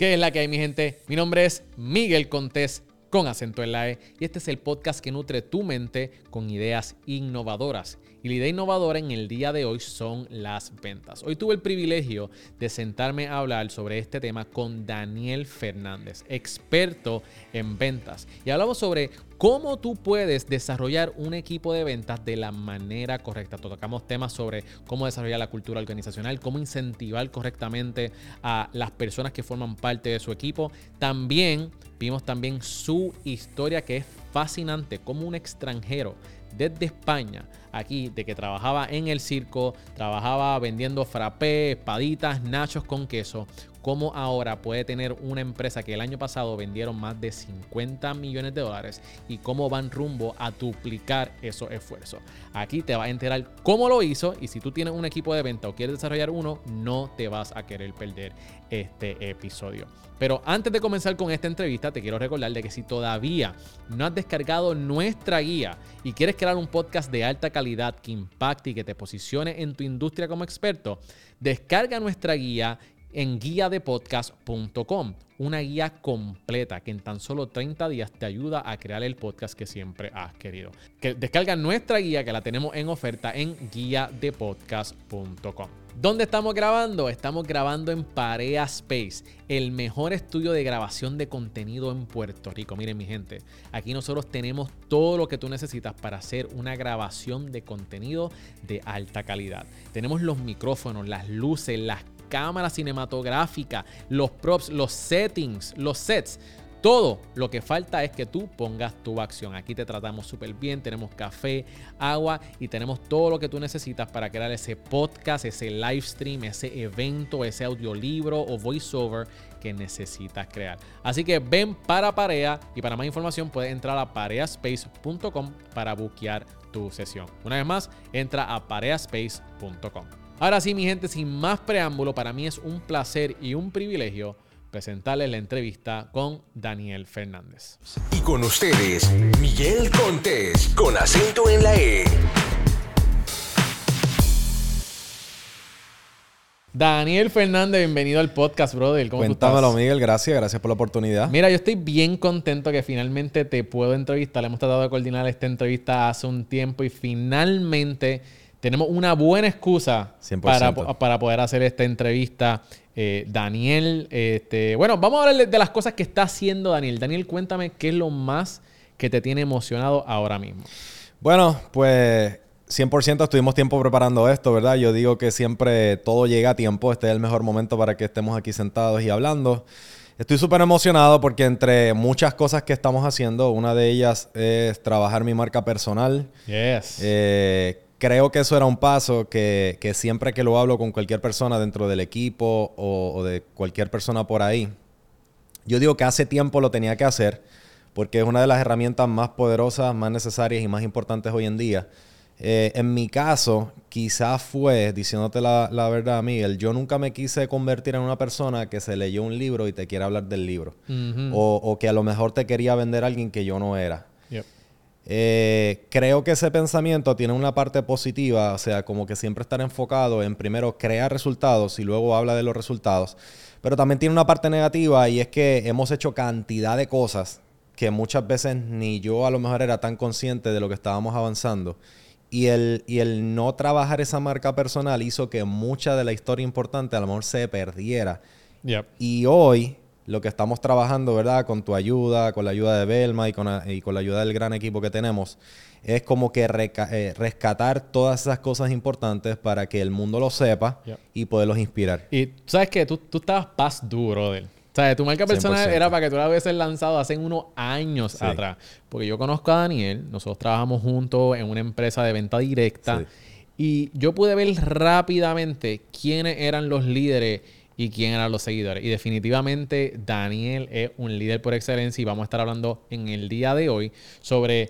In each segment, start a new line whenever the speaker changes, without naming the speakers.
¿Qué es la que hay, mi gente? Mi nombre es Miguel Contés con acento en la E y este es el podcast que nutre tu mente con ideas innovadoras. Y la idea innovadora en el día de hoy son las ventas. Hoy tuve el privilegio de sentarme a hablar sobre este tema con Daniel Fernández, experto en ventas. Y hablamos sobre cómo tú puedes desarrollar un equipo de ventas de la manera correcta. Tocamos temas sobre cómo desarrollar la cultura organizacional, cómo incentivar correctamente a las personas que forman parte de su equipo. También vimos también su historia que es fascinante, como un extranjero desde España, aquí, de que trabajaba en el circo, trabajaba vendiendo frappé, espaditas, nachos con queso, cómo ahora puede tener una empresa que el año pasado vendieron más de 50 millones de dólares y cómo van rumbo a duplicar esos esfuerzos. Aquí te va a enterar cómo lo hizo y si tú tienes un equipo de venta o quieres desarrollar uno, no te vas a querer perder este episodio. Pero antes de comenzar con esta entrevista, te quiero recordar de que si todavía no has descargado nuestra guía y quieres crear un podcast de alta calidad que impacte y que te posicione en tu industria como experto, descarga nuestra guía en guiadepodcast.com. Una guía completa que en tan solo 30 días te ayuda a crear el podcast que siempre has querido. Que descarga nuestra guía que la tenemos en oferta en guiadepodcast.com. ¿Dónde estamos grabando? Estamos grabando en Parea Space, el mejor estudio de grabación de contenido en Puerto Rico. Miren mi gente, aquí nosotros tenemos todo lo que tú necesitas para hacer una grabación de contenido de alta calidad. Tenemos los micrófonos, las luces, las cámara cinematográfica, los props, los settings, los sets. Todo lo que falta es que tú pongas tu acción. Aquí te tratamos súper bien. Tenemos café, agua y tenemos todo lo que tú necesitas para crear ese podcast, ese live stream, ese evento, ese audiolibro o voiceover que necesitas crear. Así que ven para Parea y para más información puedes entrar a pareaspace.com para buquear tu sesión. Una vez más, entra a pareaspace.com. Ahora sí, mi gente, sin más preámbulo, para mí es un placer y un privilegio presentarles la entrevista con Daniel Fernández.
Y con ustedes, Miguel Contés, con acento en la E.
Daniel Fernández, bienvenido al podcast, brother.
¿Cómo Cuéntamelo, Miguel. Gracias, gracias por la oportunidad.
Mira, yo estoy bien contento que finalmente te puedo entrevistar. Hemos tratado de coordinar esta entrevista hace un tiempo y finalmente tenemos una buena excusa para, para, poder hacer esta entrevista. Eh, Daniel, este, bueno, vamos a hablar de las cosas que está haciendo Daniel. Daniel, cuéntame qué es lo más que te tiene emocionado ahora mismo.
Bueno, pues 100% estuvimos tiempo preparando esto, ¿verdad? Yo digo que siempre todo llega a tiempo. Este es el mejor momento para que estemos aquí sentados y hablando. Estoy súper emocionado porque entre muchas cosas que estamos haciendo, una de ellas es trabajar mi marca personal.
Yes.
Eh, creo que eso era un paso que, siempre que lo hablo con cualquier persona dentro del equipo o, de cualquier persona por ahí, yo digo que hace tiempo lo tenía que hacer porque es una de las herramientas más poderosas, más necesarias y más importantes hoy en día. Eh, en mi caso, quizás fue, diciéndote la, verdad, Miguel, yo nunca me quise convertir en una persona que se leyó un libro y te quiere hablar del libro. o, o, que a lo mejor te quería vender a alguien que yo no era. Eh, creo que ese pensamiento tiene una parte positiva, o sea, como que siempre estar enfocado en primero crear resultados y luego habla de los resultados. Pero también tiene una parte negativa y es que hemos hecho cantidad de cosas que muchas veces ni yo a lo mejor era tan consciente de lo que estábamos avanzando. Y el, y el no trabajar esa marca personal hizo que mucha de la historia importante a lo mejor se perdiera. Y hoy lo que estamos trabajando, ¿verdad? Con tu ayuda, con la ayuda de Belma y con, y con la ayuda del gran equipo que tenemos, es como que eh, rescatar todas esas cosas importantes para que el mundo lo sepa y poderlos inspirar.
Y sabes que tú, tú estabas paz duro de él. O sea, tu marca personal era para que tú la hubieses lanzado hace unos años atrás. Porque yo conozco a Daniel, nosotros trabajamos juntos en una empresa de venta directa y yo pude ver rápidamente quiénes eran los líderes y quién eran los seguidores. Y definitivamente Daniel es un líder por excelencia y vamos a estar hablando en el día de hoy sobre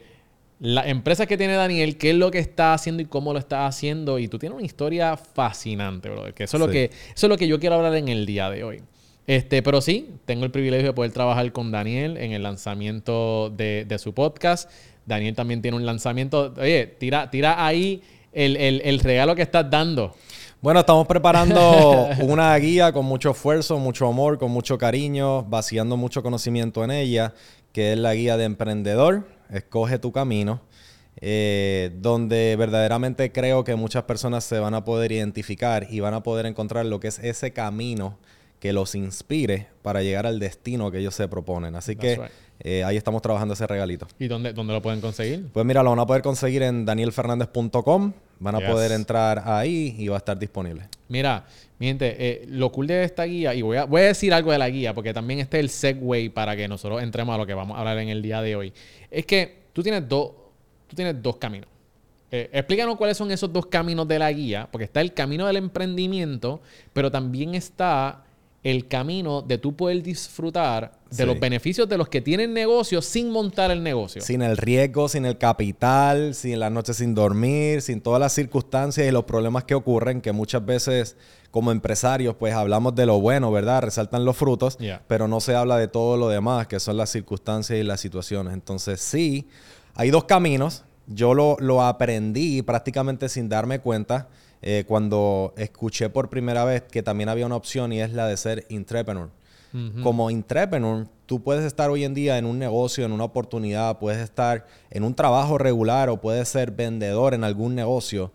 la empresa que tiene Daniel, qué es lo que está haciendo y cómo lo está haciendo. Y tú tienes una historia fascinante, brother. Que eso, es lo que, eso es lo que yo quiero hablar en el día de hoy. Este, pero sí, tengo el privilegio de poder trabajar con Daniel en el lanzamiento de, su podcast. Daniel también tiene un lanzamiento. Oye, tira, tira ahí el, el regalo que estás dando.
Bueno, estamos preparando una guía con mucho esfuerzo, mucho amor, con mucho cariño, vaciando mucho conocimiento en ella, que es la guía de emprendedor, Escoge tu camino, eh, donde verdaderamente creo que muchas personas se van a poder identificar y van a poder encontrar lo que es ese camino que los inspire para llegar al destino que ellos se proponen. Así que eh, ahí estamos trabajando ese regalito.
¿Y dónde, dónde lo pueden conseguir?
Pues mira, lo van a poder conseguir en danielfernandez.com. Van a poder entrar ahí y va a estar disponible.
Mira, mi gente, eh, lo cool de esta guía, y voy a, voy a decir algo de la guía, porque también este es el segue para que nosotros entremos a lo que vamos a hablar en el día de hoy. Es que tú tienes dos, tú tienes dos caminos. Eh, explícanos cuáles son esos dos caminos de la guía, porque está el camino del emprendimiento, pero también está el camino de tú poder disfrutar de los beneficios de los que tienen negocio sin montar el negocio.
Sin el riesgo, sin el capital, sin las noches sin dormir, sin todas las circunstancias y los problemas que ocurren, que muchas veces como empresarios pues hablamos de lo bueno, ¿verdad? Resaltan los frutos, pero no se habla de todo lo demás, que son las circunstancias y las situaciones. Entonces sí, hay dos caminos. Yo lo, lo aprendí prácticamente sin darme cuenta. Eh, cuando escuché por primera vez que también había una opción y es la de ser entrepreneur. Como entrepreneur, tú puedes estar hoy en día en un negocio, en una oportunidad, puedes estar en un trabajo regular o puedes ser vendedor en algún negocio.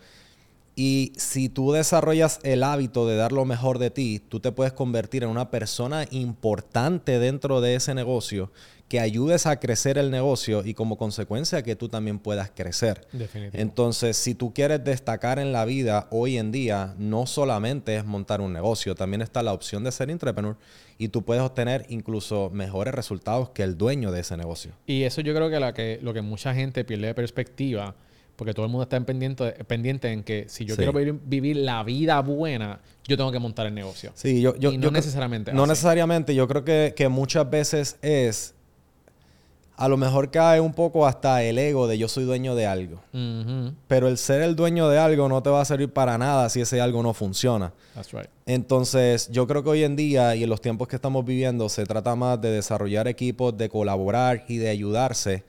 Y si tú desarrollas el hábito de dar lo mejor de ti, tú te puedes convertir en una persona importante dentro de ese negocio que ayudes a crecer el negocio y como consecuencia que tú también puedas crecer. Entonces, si tú quieres destacar en la vida hoy en día, no solamente es montar un negocio, también está la opción de ser entrepreneur y tú puedes obtener incluso mejores resultados que el dueño de ese negocio.
Y eso yo creo que, la que lo que mucha gente pierde de perspectiva, porque todo el mundo está en pendiente, pendiente en que si yo quiero vivir, la vida buena, yo tengo que montar el negocio.
Sí, yo, yo,
no necesariamente.
No necesariamente. Yo creo que, que muchas veces es a lo mejor cae un poco hasta el ego de yo soy dueño de algo. Pero el ser el dueño de algo no te va a servir para nada si ese algo no funciona.
That's right.
Entonces, yo creo que hoy en día y en los tiempos que estamos viviendo se trata más de desarrollar equipos, de colaborar y de ayudarse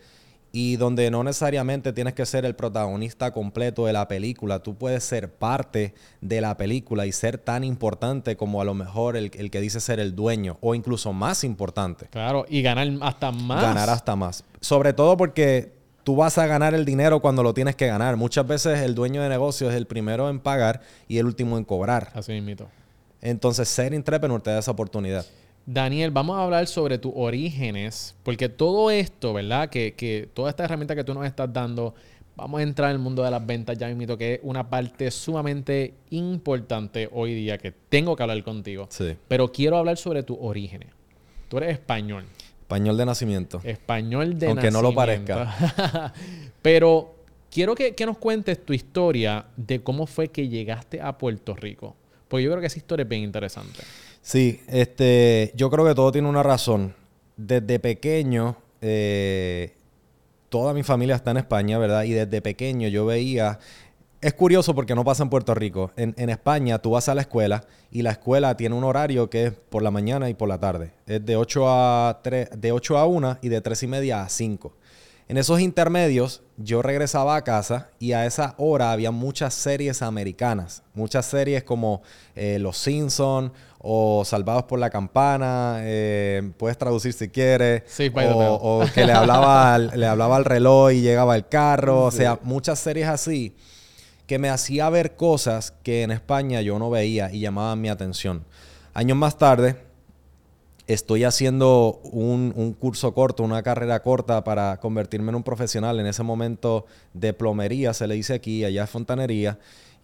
y donde no necesariamente tienes que ser el protagonista completo de la película, tú puedes ser parte de la película y ser tan importante como a lo mejor el, que dice ser el dueño o incluso más importante.
Claro, y ganar hasta más.
Ganar hasta más. Sobre todo porque tú vas a ganar el dinero cuando lo tienes que ganar. Muchas veces el dueño de negocio es el primero en pagar y el último en cobrar.
Así mismo.
Entonces, ser intrépreneur te da esa oportunidad.
Daniel, vamos a hablar sobre tus orígenes, porque todo esto, ¿verdad? Que, que toda esta herramienta que tú nos estás dando, vamos a entrar en el mundo de las ventas, ya mismo, que es una parte sumamente importante hoy día que tengo que hablar contigo.
Sí.
Pero quiero hablar sobre tus orígenes. Tú eres español.
Español de nacimiento.
Español de
Aunque
nacimiento.
no lo parezca.
Pero quiero que, que nos cuentes tu historia de cómo fue que llegaste a Puerto Rico. Porque yo creo que esa historia es bien interesante.
Sí, este, yo creo que todo tiene una razón. Desde pequeño, eh, toda mi familia está en España, ¿verdad? Y desde pequeño yo veía es curioso porque no pasa en Puerto Rico. En, en, España tú vas a la escuela y la escuela tiene un horario que es por la mañana y por la tarde. Es de 8 a, 3, de 8 a 1 y de 3 y media a 5. En esos intermedios yo regresaba a casa y a esa hora había muchas series americanas. Muchas series como eh, Los Simpsons o Salvados por la Campana. Eh, puedes traducir si quieres.
Sí,
o, o, que le hablaba, al, le hablaba al reloj y llegaba el carro. O sea, muchas series así que me hacía ver cosas que en España yo no veía y llamaban mi atención. Años más tarde, estoy haciendo un, curso corto, una carrera corta para convertirme en un profesional. En ese momento de plomería, se le dice aquí, allá es fontanería.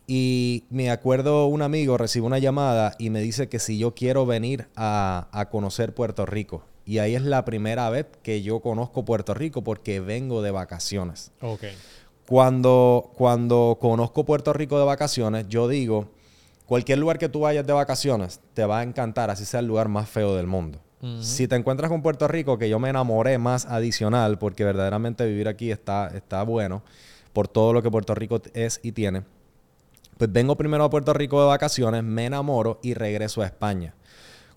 Y me acuerdo un amigo recibe una llamada y me dice que si yo quiero venir a, conocer Puerto Rico. Y ahí es la primera vez que yo conozco Puerto Rico porque vengo de vacaciones.
Okay.
Cuando, cuando conozco Puerto Rico de vacaciones, yo digo, Cualquier lugar que tú vayas de vacaciones te va a encantar, así sea el lugar más feo del mundo. Si te encuentras con Puerto Rico, que yo me enamoré más adicional, porque verdaderamente vivir aquí está, está bueno, por todo lo que Puerto Rico es y tiene, pues vengo primero a Puerto Rico de vacaciones, me enamoro y regreso a España.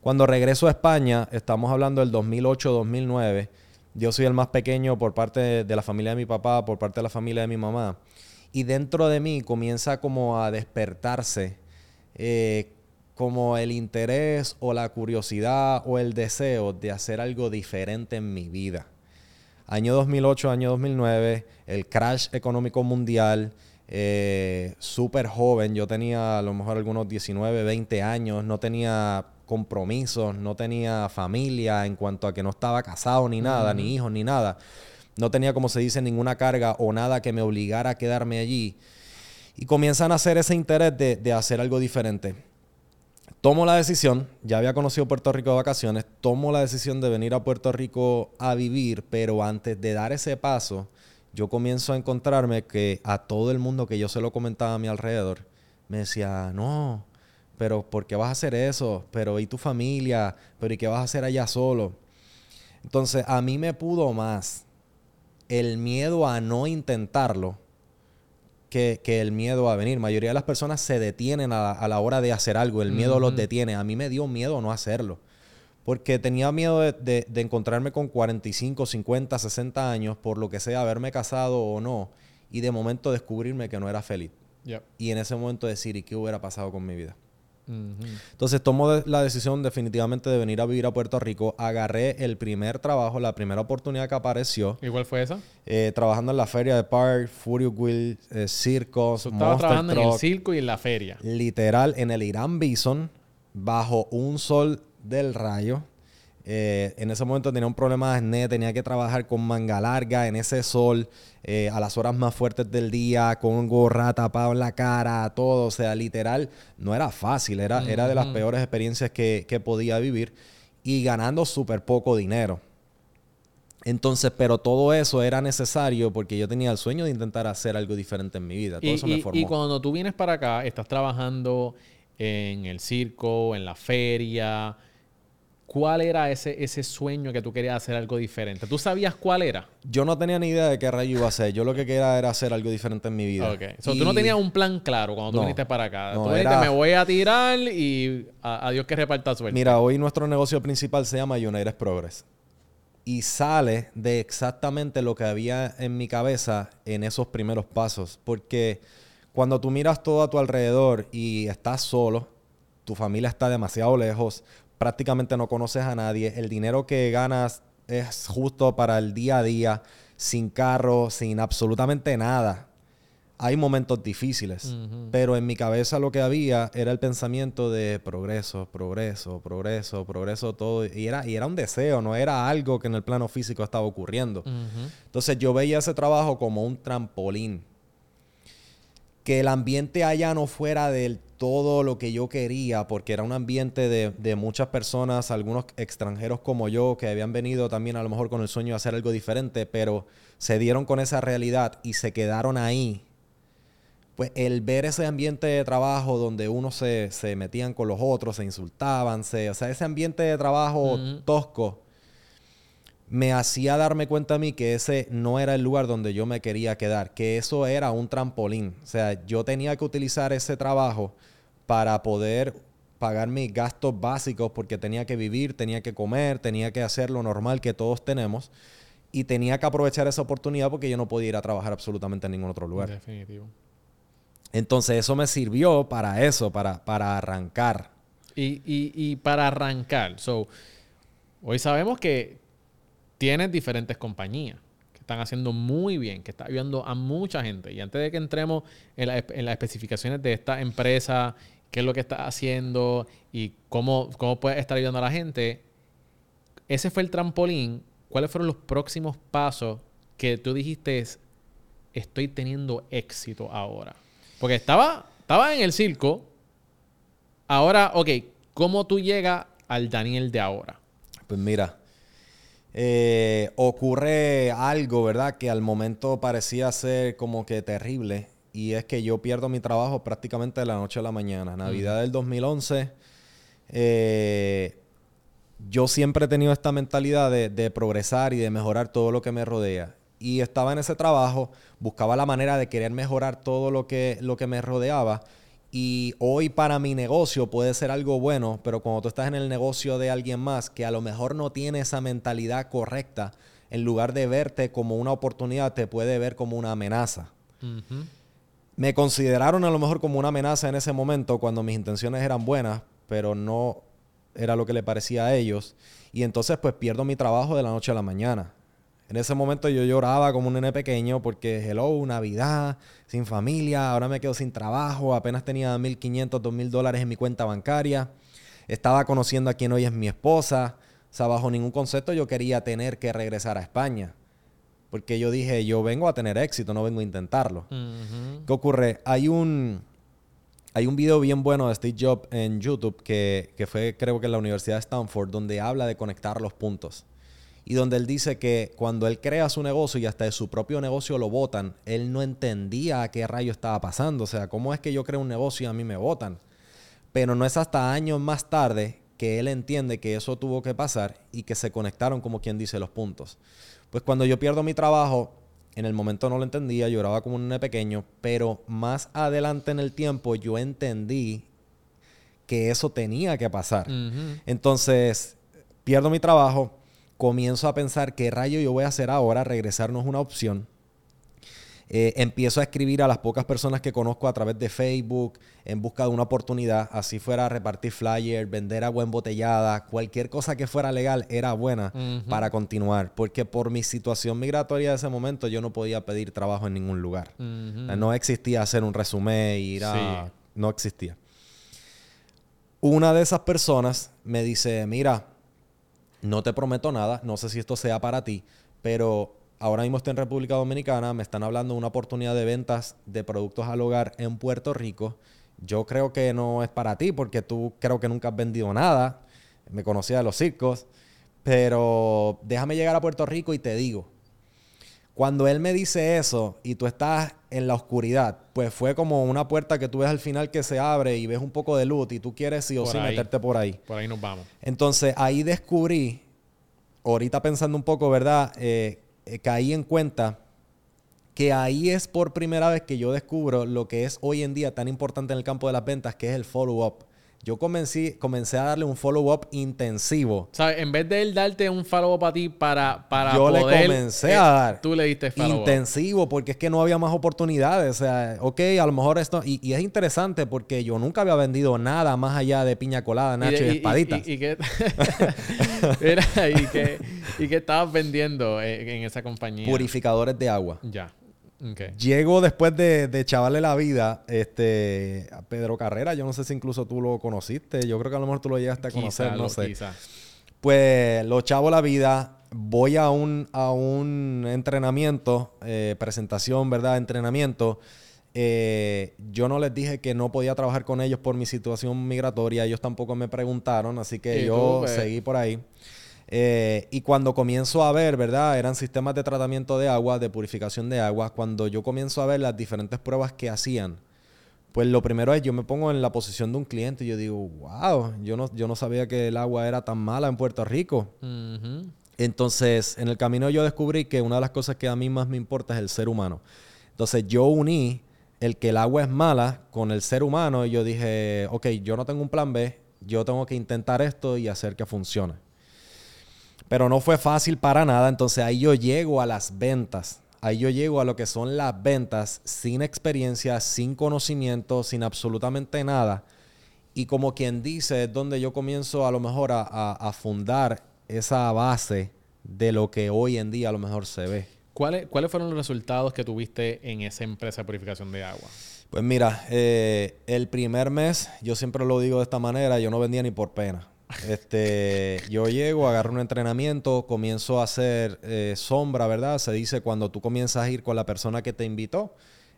Cuando regreso a España, estamos hablando del 2008-2009, yo soy el más pequeño por parte de la familia de mi papá, por parte de la familia de mi mamá, y dentro de mí comienza como a despertarse eh, como el interés o la curiosidad o el deseo de hacer algo diferente en mi vida. Año 2008, año 2009, el crash económico mundial, eh, súper joven, yo tenía a lo mejor algunos 19, 20 años, no tenía compromisos, no tenía familia en cuanto a que no estaba casado ni nada, ni hijos ni nada. No tenía, como se dice, ninguna carga o nada que me obligara a quedarme allí. Y comienzan a hacer ese interés de, de hacer algo diferente tomo la decisión, ya había conocido Puerto Rico de vacaciones, tomo la decisión de venir a Puerto Rico a vivir, pero antes de dar ese paso, yo comienzo a encontrarme que a todo el mundo que yo se lo comentaba a mi alrededor, me decía, no, pero ¿por qué vas a hacer eso? Pero ¿y tu familia? ¿Pero ¿y qué vas a hacer allá solo? Entonces a mí me pudo más el miedo a no intentarlo que, el miedo a venir. La mayoría de las personas se detienen a, la hora de hacer algo. El miedo los detiene. A mí me dio miedo no hacerlo. Porque tenía miedo de, encontrarme con 45, 50, 60 años, por lo que sea, haberme casado o no, y de momento descubrirme que no era feliz. Y en ese momento decir, ¿y qué hubiera pasado con mi vida? Entonces tomo la decisión definitivamente de venir a vivir a Puerto Rico. Agarré el primer trabajo, la primera oportunidad que apareció.
¿Y cuál fue esa?
Eh, trabajando en la feria de Park, Furious Wheel, eh, circos,
Estaba trabajando en el circo y en la feria.
Literal, en el Irán Bison, bajo un sol del rayo. Eh, en ese momento tenía un problema de acné, tenía que trabajar con manga larga en ese sol, eh, a las horas más fuertes del día, con gorra tapado en la cara, todo. O sea, literal, no era fácil, era, era de las peores experiencias que, podía vivir y ganando súper poco dinero. Entonces, pero todo eso era necesario porque yo tenía el sueño de intentar hacer algo diferente en mi vida. Todo eso me formó.
Y cuando tú vienes para acá, estás trabajando en el circo, en la feria, ¿Cuál era ese, ese sueño que tú querías hacer algo diferente? ¿Tú sabías cuál era?
Yo no tenía ni idea de qué rayo iba a hacer. Yo lo que quería era hacer algo diferente en mi vida.
Ok. Tú no tenías un plan claro cuando tú viniste para acá. tú dijiste, me voy a tirar y a, Dios que reparta suerte.
Mira, hoy nuestro negocio principal se llama United Progress. Y sale de exactamente lo que había en mi cabeza en esos primeros pasos. Porque cuando tú miras todo a tu alrededor y estás solo, tu familia está demasiado lejos, prácticamente no conoces a nadie, el dinero que ganas es justo para el día a día, sin carro, sin absolutamente nada. Hay momentos difíciles, pero en mi cabeza lo que había era el pensamiento de progreso, progreso, progreso, progreso, todo. Y era, y era un deseo, no era algo que en el plano físico estaba ocurriendo. Entonces yo veía ese trabajo como un trampolín. Que el ambiente allá no fuera del todo lo que yo quería, porque era un ambiente de, muchas personas, algunos extranjeros como yo, que habían venido también a lo mejor con el sueño de hacer algo diferente, pero se dieron con esa realidad y se quedaron ahí. Pues el ver ese ambiente de trabajo donde uno se, se metían con los otros, se insultaban, se, o sea, ese ambiente de trabajo tosco, me hacía darme cuenta a mí que ese no era el lugar donde yo me quería quedar, que eso era un trampolín. O sea, yo tenía que utilizar ese trabajo para poder pagar mis gastos básicos porque tenía que vivir, tenía que comer, tenía que hacer lo normal que todos tenemos y tenía que aprovechar esa oportunidad porque yo no podía ir a trabajar absolutamente en ningún otro lugar. Definitivo. Entonces eso me sirvió para eso, para, para arrancar.
Y, y, y para arrancar, so, hoy sabemos que tienes diferentes compañías que están haciendo muy bien, que están ayudando a mucha gente. Y antes de que entremos en, las especificaciones de esta empresa, qué es lo que está haciendo y cómo, cómo puede estar ayudando a la gente, ese fue el trampolín. ¿Cuáles fueron los próximos pasos que tú dijiste estoy teniendo éxito ahora? Porque estaba, estaba en el circo. Ahora, ok, ¿cómo tú llegas al Daniel de ahora?
Pues mira, eh, ocurre algo, ¿verdad? Que al momento parecía ser como que terrible. Y es que yo pierdo mi trabajo prácticamente de la noche a la mañana. Navidad del 2011. Eh, yo siempre he tenido esta mentalidad de, de, progresar y de mejorar todo lo que me rodea. Y estaba en ese trabajo, buscaba la manera de querer mejorar todo lo que, lo que me rodeaba y hoy para mi negocio puede ser algo bueno, pero cuando tú estás en el negocio de alguien más que a lo mejor no tiene esa mentalidad correcta, en lugar de verte como una oportunidad, te puede ver como una amenaza. me consideraron a lo mejor como una amenaza en ese momento cuando mis intenciones eran buenas, pero no era lo que le parecía a ellos. Y entonces pues pierdo mi trabajo de la noche a la mañana. En ese momento yo lloraba como un nene pequeño porque, hello, Navidad, sin familia, ahora me quedo sin trabajo, apenas tenía 1.500, 2.000 dólares en mi cuenta bancaria, estaba conociendo a quien hoy es mi esposa, o sea, bajo ningún concepto yo quería tener que regresar a España. Porque yo dije, yo vengo a tener éxito, no vengo a intentarlo. ¿Qué ocurre? Hay un, hay un video bien bueno de Steve Jobs en YouTube que, que fue creo que en la Universidad de Stanford, donde habla de conectar los puntos. Y donde él dice que cuando él crea su negocio y hasta de su propio negocio lo votan, él no entendía a qué rayo estaba pasando. O sea, ¿cómo es que yo creo un negocio y a mí me votan? Pero no es hasta años más tarde que él entiende que eso tuvo que pasar y que se conectaron, como quien dice, los puntos. Pues cuando yo pierdo mi trabajo, en el momento no lo entendía, lloraba como un nene pequeño, pero más adelante en el tiempo yo entendí que eso tenía que pasar. Entonces, pierdo mi trabajo, comienzo a pensar qué rayo yo voy a hacer ahora, regresar no es una opción. Eh, empiezo a escribir a las pocas personas que conozco a través de Facebook en busca de una oportunidad. Así fuera repartir flyers, vender agua embotellada, cualquier cosa que fuera legal era buena para continuar. Porque por mi situación migratoria de ese momento yo no podía pedir trabajo en ningún lugar. no existía hacer un resumen ir a... No existía. Una de esas personas me dice, mira, no te prometo nada, no sé si esto sea para ti, pero ahora mismo estoy en República Dominicana, me están hablando de una oportunidad de ventas de productos al hogar en Puerto Rico. Yo creo que no es para ti porque tú creo que nunca has vendido nada. Me conocía de los circos. Pero déjame llegar a Puerto Rico y te digo. Cuando él me dice eso y tú estás en la oscuridad, pues fue como una puerta que tú ves al final que se abre y ves un poco de luz y tú quieres sí o sí meterte por ahí.
Por ahí nos vamos.
Entonces ahí descubrí, ahorita pensando un poco, ¿verdad? Eh, eh, caí en cuenta que ahí es por primera vez que yo descubro lo que es hoy en día tan importante en el campo de las ventas, que es el follow-up. Yo comencé, comencé a darle un follow-up intensivo.
¿Sabes? En vez de él darte un follow-up a ti para, para
Yo le comencé a eh, dar.
Tú le diste follow-up.
Intensivo, porque es que no había más oportunidades. O sea, ok, a lo mejor esto... Y, es interesante porque yo nunca había vendido nada más allá de piña colada, nacho y, espaditas.
Y, qué... y, qué, estabas vendiendo en esa compañía?
Purificadores de agua.
Ya.
Llego después de, de chavarle la vida este, a Pedro Carrera. Yo no sé si incluso tú lo conociste. Yo creo que a lo mejor tú lo llegaste a conocer, no sé. Pues lo chavo la vida. Voy a un, a un entrenamiento, eh, presentación, ¿verdad? Entrenamiento. Eh, yo no les dije que no podía trabajar con ellos por mi situación migratoria. Ellos tampoco me preguntaron, así que yo pues? seguí por ahí. Eh, y cuando comienzo a ver, ¿verdad? Eran sistemas de tratamiento de agua, de purificación de agua. Cuando yo comienzo a ver las diferentes pruebas que hacían, pues lo primero es yo me pongo en la posición de un cliente y yo digo, wow, yo no, yo no sabía que el agua era tan mala en Puerto Rico. Entonces, en el camino yo descubrí que una de las cosas que a mí más me importa es el ser humano. Entonces, yo uní el que el agua es mala con el ser humano y yo dije, ok, yo no tengo un plan B, yo tengo que intentar esto y hacer que funcione. Pero no fue fácil para nada, entonces ahí yo llego a las ventas. Ahí yo llego a lo que son las ventas sin experiencia, sin conocimiento, sin absolutamente nada. Y como quien dice, es donde yo comienzo a lo mejor a, fundar esa base de lo que hoy en día a lo mejor se ve.
¿Cuáles, ¿Cuáles fueron los resultados que tuviste en esa empresa de purificación de agua?
Pues mira, eh, el primer mes, yo siempre lo digo de esta manera, yo no vendía ni por pena. Este, yo llego, agarro un entrenamiento, comienzo a hacer eh, sombra, ¿verdad? Se dice cuando tú comienzas a ir con la persona que te invitó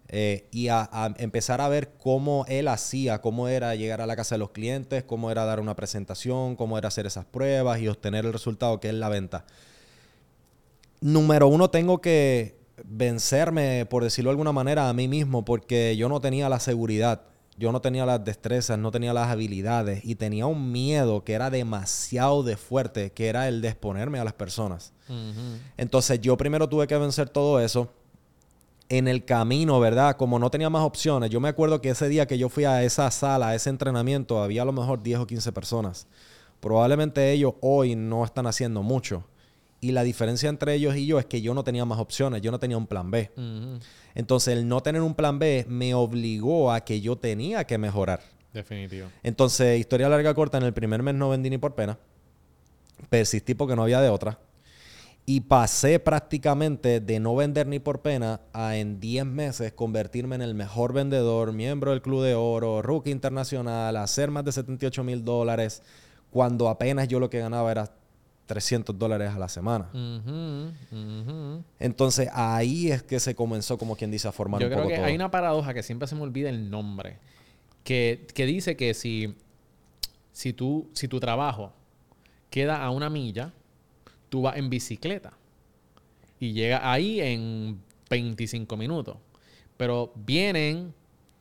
eh, y a, empezar a ver cómo él hacía, cómo era llegar a la casa de los clientes, cómo era dar una presentación, cómo era hacer esas pruebas y obtener el resultado que es la venta. Número uno, tengo que vencerme, por decirlo de alguna manera, a mí mismo porque yo no tenía la seguridad yo no tenía las destrezas, no tenía las habilidades y tenía un miedo que era demasiado de fuerte, que era el de exponerme a las personas. Entonces yo primero tuve que vencer todo eso. En el camino, ¿verdad? Como no tenía más opciones, yo me acuerdo que ese día que yo fui a esa sala, a ese entrenamiento, había a lo mejor 10 o 15 personas. Probablemente ellos hoy no están haciendo mucho. Y la diferencia entre ellos y yo es que yo no tenía más opciones, yo no tenía un plan B. Entonces el no tener un plan B me obligó a que yo tenía que mejorar.
Definitivo.
Entonces, historia larga corta, en el primer mes no vendí ni por pena. Persistí porque no había de otra. Y pasé prácticamente de no vender ni por pena a en 10 meses convertirme en el mejor vendedor, miembro del Club de Oro, rookie internacional, hacer más de 78 mil dólares, cuando apenas yo lo que ganaba era 300 dólares a la semana. Entonces ahí es que se comenzó, como quien dice, a formar
Yo
un
creo
poco
que
todo.
hay una paradoja que siempre se me olvida el nombre. Que, que dice que si, si, tú, si tu trabajo queda a una milla, tú vas en bicicleta. Y llegas ahí en 25 minutos. Pero vienen,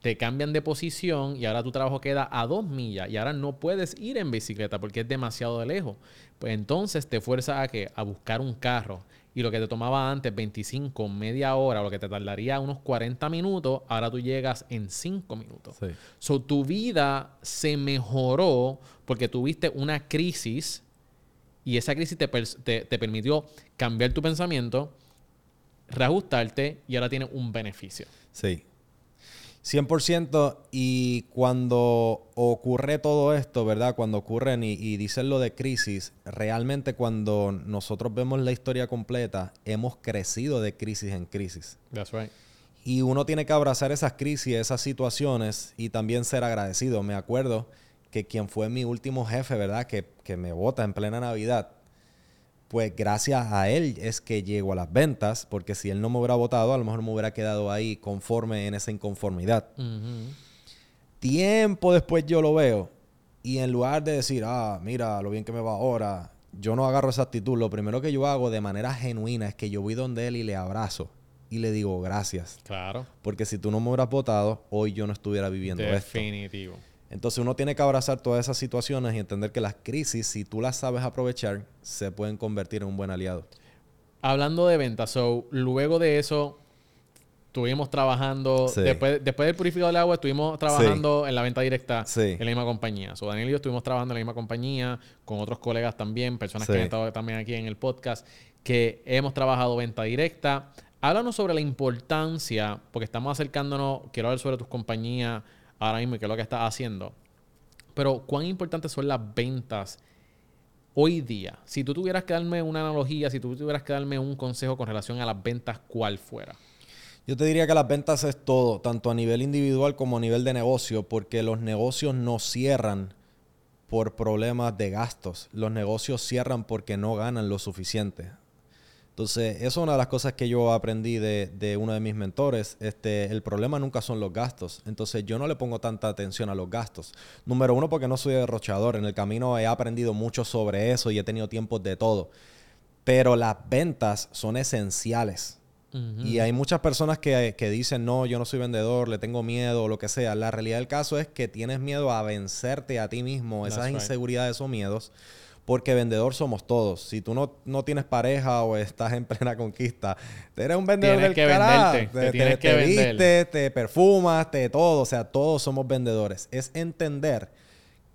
te cambian de posición y ahora tu trabajo queda a dos millas. Y ahora no puedes ir en bicicleta porque es demasiado de lejos. Pues entonces te fuerzas a que a buscar un carro. Y lo que te tomaba antes 25, media hora, o lo que te tardaría unos 40 minutos, ahora tú llegas en 5 minutos.
Sí.
So, tu vida se mejoró porque tuviste una crisis y esa crisis te, te- te permitió cambiar tu pensamiento, reajustarte y ahora tienes un beneficio.
Sí. 100% y cuando ocurre todo esto, ¿verdad? Cuando ocurren y, y dicen lo de crisis, realmente cuando nosotros vemos la historia completa, hemos crecido de crisis en crisis.
That's right.
Y uno tiene que abrazar esas crisis, esas situaciones y también ser agradecido. Me acuerdo que quien fue mi último jefe, ¿verdad? Que, que me vota en plena Navidad, pues gracias a él es que llego a las ventas, porque si él no me hubiera votado, a lo mejor me hubiera quedado ahí conforme en esa inconformidad. Tiempo después yo lo veo y en lugar de decir, ah, mira lo bien que me va ahora, yo no agarro esa actitud. Lo primero que yo hago de manera genuina es que yo voy donde él y le abrazo y le digo gracias.
Claro.
Porque si tú no me hubieras votado, hoy yo no estuviera viviendo esto.
Definitivo.
Entonces uno tiene que abrazar todas esas situaciones y entender que las crisis, si tú las sabes aprovechar, se pueden convertir en un buen aliado.
Hablando de ventas, so, luego de eso, estuvimos trabajando,
Sí.
después, después del purificador de agua, estuvimos trabajando en la venta directa
Sí.
en la misma compañía. So, Daniel y yo estuvimos trabajando en la misma compañía, con otros colegas también, personas que han estado también aquí en el podcast, que hemos trabajado venta directa. Háblanos sobre la importancia, porque estamos acercándonos, quiero hablar sobre tus compañías ahora mismo y qué es lo que estás haciendo. Pero, ¿cuán importantes son las ventas hoy día? Si tú tuvieras que darme una analogía, si tú tuvieras que darme un consejo con relación a las ventas, ¿cuál fuera?
Yo te diría que las ventas es todo, tanto a nivel individual como a nivel de negocio, porque los negocios no cierran por problemas de gastos. Los negocios cierran porque no ganan lo suficiente. Entonces, eso es una de las cosas que yo aprendí de, de uno de mis mentores. Este, el problema nunca son los gastos. Entonces, yo no le pongo tanta atención a los gastos. Número uno, porque no soy derrochador. En el camino he aprendido mucho sobre eso y he tenido tiempos de todo. Pero las ventas son esenciales. Y hay muchas personas que, que dicen, no, yo no soy vendedor, le tengo miedo o lo que sea. La realidad del caso es que tienes miedo a vencerte a ti mismo, esas
That's right.
inseguridades o miedos, porque vendedor somos todos. Si tú no, no tienes pareja o estás en plena conquista, eres un vendedor
Tienes
del
que
carajo.
venderte, te tienes que
te
vender.
vistes, te perfumas, te todo. O sea, todos somos vendedores. Es entender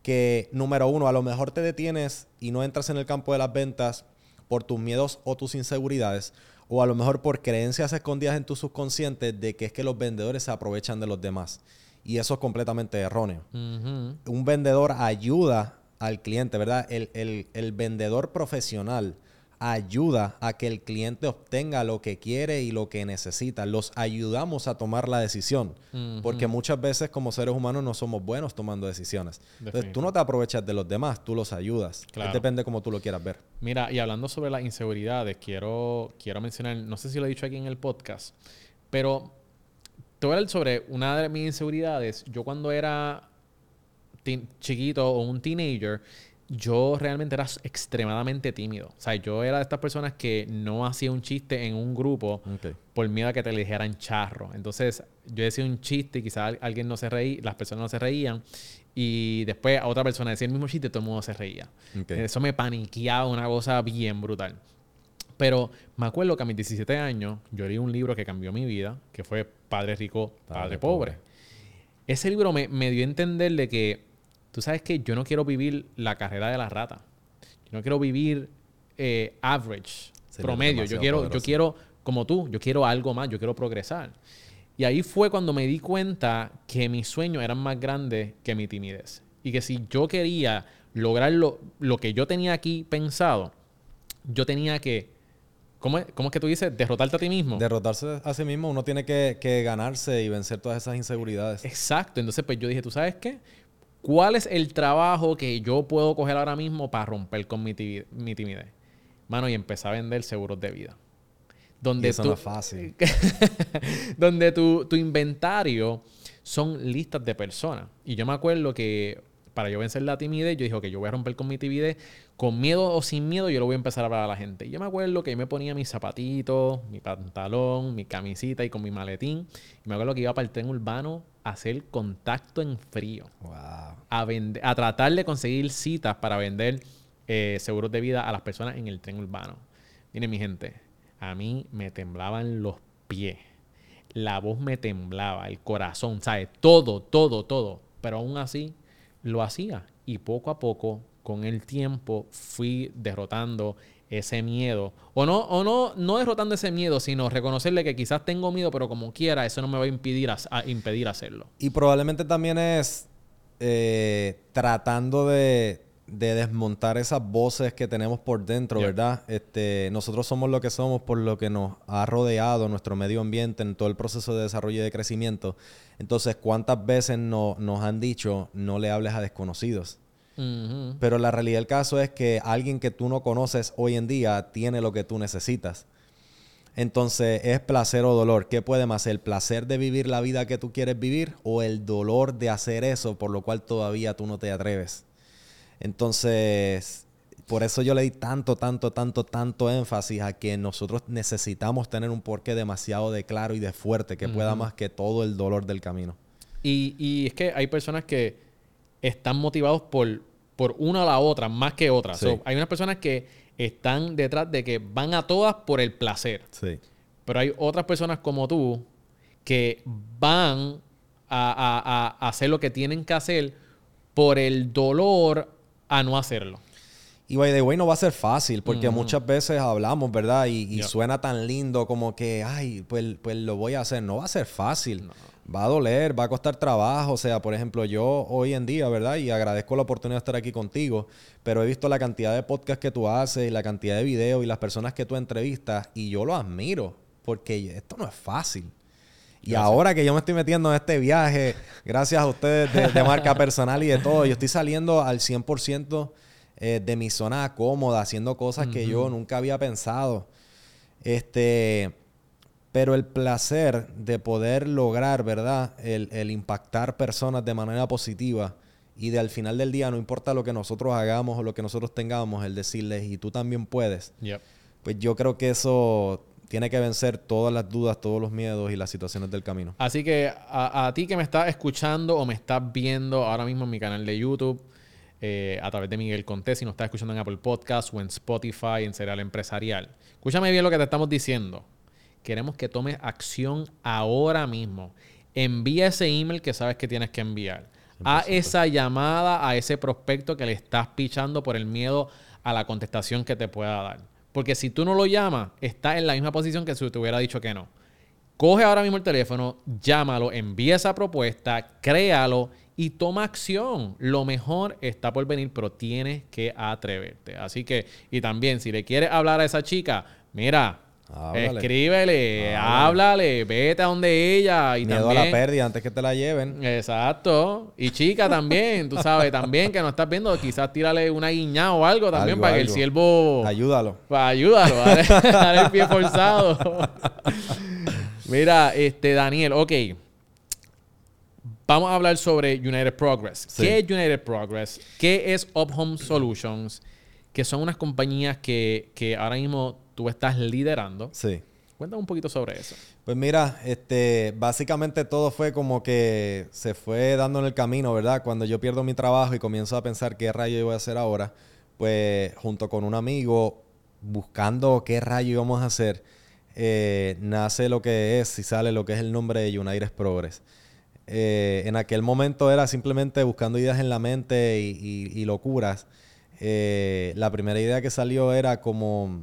que, número uno, a lo mejor te detienes y no entras en el campo de las ventas por tus miedos o tus inseguridades, o a lo mejor por creencias escondidas en tu subconsciente de que es que los vendedores se aprovechan de los demás. Y eso es completamente erróneo. Un vendedor ayuda al cliente, ¿verdad? El, el- el vendedor profesional ayuda a que el cliente obtenga lo que quiere y lo que necesita. Los ayudamos a tomar la decisión. Porque muchas veces como seres humanos no somos buenos tomando decisiones. Entonces tú no te aprovechas de los demás, tú los ayudas.
Claro.
Depende como tú lo quieras ver.
Mira, y hablando sobre las inseguridades, quiero, quiero mencionar, no sé si lo he dicho aquí en el podcast, pero te voy a hablar sobre una de mis inseguridades. Yo cuando era chiquito o un teenager, yo realmente era extremadamente tímido. O sea, yo era de estas personas que no hacía un chiste en un grupo por miedo a que te le dijeran charro. Entonces, yo decía un chiste y quizás alguien no se reía, las personas no se reían. Y después a otra persona decía el mismo chiste y todo el mundo se reía.
Ok.
Eso me paniqueaba una cosa bien brutal. Pero me acuerdo que a mis 17 años yo leí un libro que cambió mi vida, que fue Padre Rico, Padre,
Padre
Pobre.
Pobre.
Ese libro me, me dio a entender de que, tú sabes que yo no quiero vivir la carrera de la rata. Yo no quiero vivir eh, average,
Sería
promedio. Yo quiero, yo quiero, como tú, yo quiero algo más, yo quiero progresar. Y ahí fue cuando me di cuenta que mis sueños eran más grandes que mi timidez. Y que si yo quería lograr lo, lo que yo tenía aquí pensado, yo tenía que, ¿cómo es, cómo es que tú dices? Derrotarte a ti mismo.
Derrotarse a sí mismo, uno tiene que, que ganarse y vencer todas esas inseguridades.
Exacto. Entonces, pues yo dije, ¿tú sabes qué? ¿Cuál es el trabajo que yo puedo coger ahora mismo para romper con mi, timidez? Mano, y empecé a vender seguros de vida. Donde
Y eso
tú-
no es fácil.
donde tu, tu inventario son listas de personas. Y yo me acuerdo que para yo vencer la timidez, yo dije, ok, yo voy a romper con mi timidez. Con miedo o sin miedo, yo lo voy a empezar a hablar a la gente. Y yo me acuerdo que yo me ponía mis zapatitos, mi pantalón, mi camisita y con mi maletín. Y me acuerdo que iba para el tren urbano hacer contacto en frío.
Wow.
A, vender, a tratar de conseguir citas para vender eh, seguros de vida a las personas en el tren urbano. Miren, mi gente, a mí me temblaban los pies. La voz me temblaba, el corazón, ¿sabes? Todo, todo, todo. Pero aún así lo hacía. Y poco a poco, con el tiempo, fui derrotando ese miedo. O no, o no, no derrotando ese miedo, sino reconocerle que quizás tengo miedo, pero como quiera, eso no me va a impedir, a- a impedir hacerlo.
Y probablemente también es eh, tratando de, de desmontar esas voces que tenemos por dentro,
Yeah.
¿verdad? Este, nosotros somos lo que somos por lo que nos ha rodeado nuestro medio ambiente en todo el proceso de desarrollo y de crecimiento. Entonces, ¿cuántas veces no- nos han dicho no le hables a desconocidos? Pero la realidad del caso es que alguien que tú no conoces hoy en día tiene lo que tú necesitas. Entonces, ¿es placer o dolor? ¿Qué puede más? ¿El placer de vivir la vida que tú quieres vivir o el dolor de hacer eso por lo cual todavía tú no te atreves? Entonces, por eso yo le di tanto, tanto, tanto, tanto énfasis a que nosotros necesitamos tener un porqué demasiado de claro y de fuerte que pueda más que todo el dolor del camino.
Y, y es que hay personas que están motivados por, por una o la otra, más que otra.
Sí.
So, hay unas personas que están detrás de que van a todas por el placer.
Sí.
Pero hay otras personas como tú que van a, a- a hacer lo que tienen que hacer por el dolor a no hacerlo.
Y by the way, no va a ser fácil, porque muchas veces hablamos, ¿verdad? Y, y
Yeah.
suena tan lindo como que, ay, pues, pues lo voy a hacer. No va a ser fácil. Va a doler, va a costar trabajo. O sea, por ejemplo, yo hoy en día, ¿verdad? Y agradezco la oportunidad de estar aquí contigo, pero he visto la cantidad de podcasts que tú haces y la cantidad de videos y las personas que tú entrevistas y yo lo admiro, porque esto no es fácil. Y ahora que yo me estoy metiendo en este viaje, gracias a ustedes de, de marca personal y de todo, yo estoy saliendo al 100% eh, de mi zona cómoda, haciendo cosas que yo nunca había pensado. Este, pero el placer de poder lograr, ¿verdad? El, el impactar personas de manera positiva y de al final del día, no importa lo que nosotros hagamos o lo que nosotros tengamos, el decirles, y tú también puedes, pues yo creo que eso tiene que vencer todas las dudas, todos los miedos y las situaciones del camino.
Así que a, a ti que me estás escuchando o me estás viendo ahora mismo en mi canal de YouTube, eh, a través de Miguel Contés, si nos estás escuchando en Apple Podcast o en Spotify, en Serial Empresarial. Escúchame bien lo que te estamos diciendo. Queremos que tomes acción ahora mismo. Envía ese email que sabes que tienes que enviar. A esa llamada a ese prospecto que le estás pichando por el miedo a la contestación que te pueda dar. Porque si tú no lo llamas, estás en la misma posición que si te hubiera dicho que no. Coge ahora mismo el teléfono, llámalo, envía esa propuesta, créalo y toma acción. Lo mejor está por venir, pero tienes que atreverte. Así que, y también, si le quieres hablar a esa chica, mira,
Háblale.
escríbele, háblale, vete a donde ella. Y
Miedo
también,
a la pérdida antes que te la lleven.
Exacto. Y chica también, tú sabes, también que no estás viendo, quizás tírale una guiña o algo también
Algo,
para que el siervo...
Ayúdalo.
Pues ayúdalo, dale, dale el pie forzado. Mira, este, Daniel, ok. Vamos a hablar sobre United Progress.
Sí.
¿Qué es United Progress? ¿Qué es Up Home Solutions? Que son unas compañías que, que ahora mismo tú estás liderando.
Sí.
Cuéntame un poquito sobre eso.
Pues mira, este, básicamente todo fue como que se fue dando en el camino, ¿verdad? Cuando yo pierdo mi trabajo y comienzo a pensar qué rayo yo voy a hacer ahora, pues junto con un amigo, buscando qué rayo íbamos a hacer, eh, nace lo que es y sale lo que es el nombre de United Progress. Eh, en aquel momento era simplemente buscando ideas en la mente y, y- y locuras. eh, la primera idea que salió era como,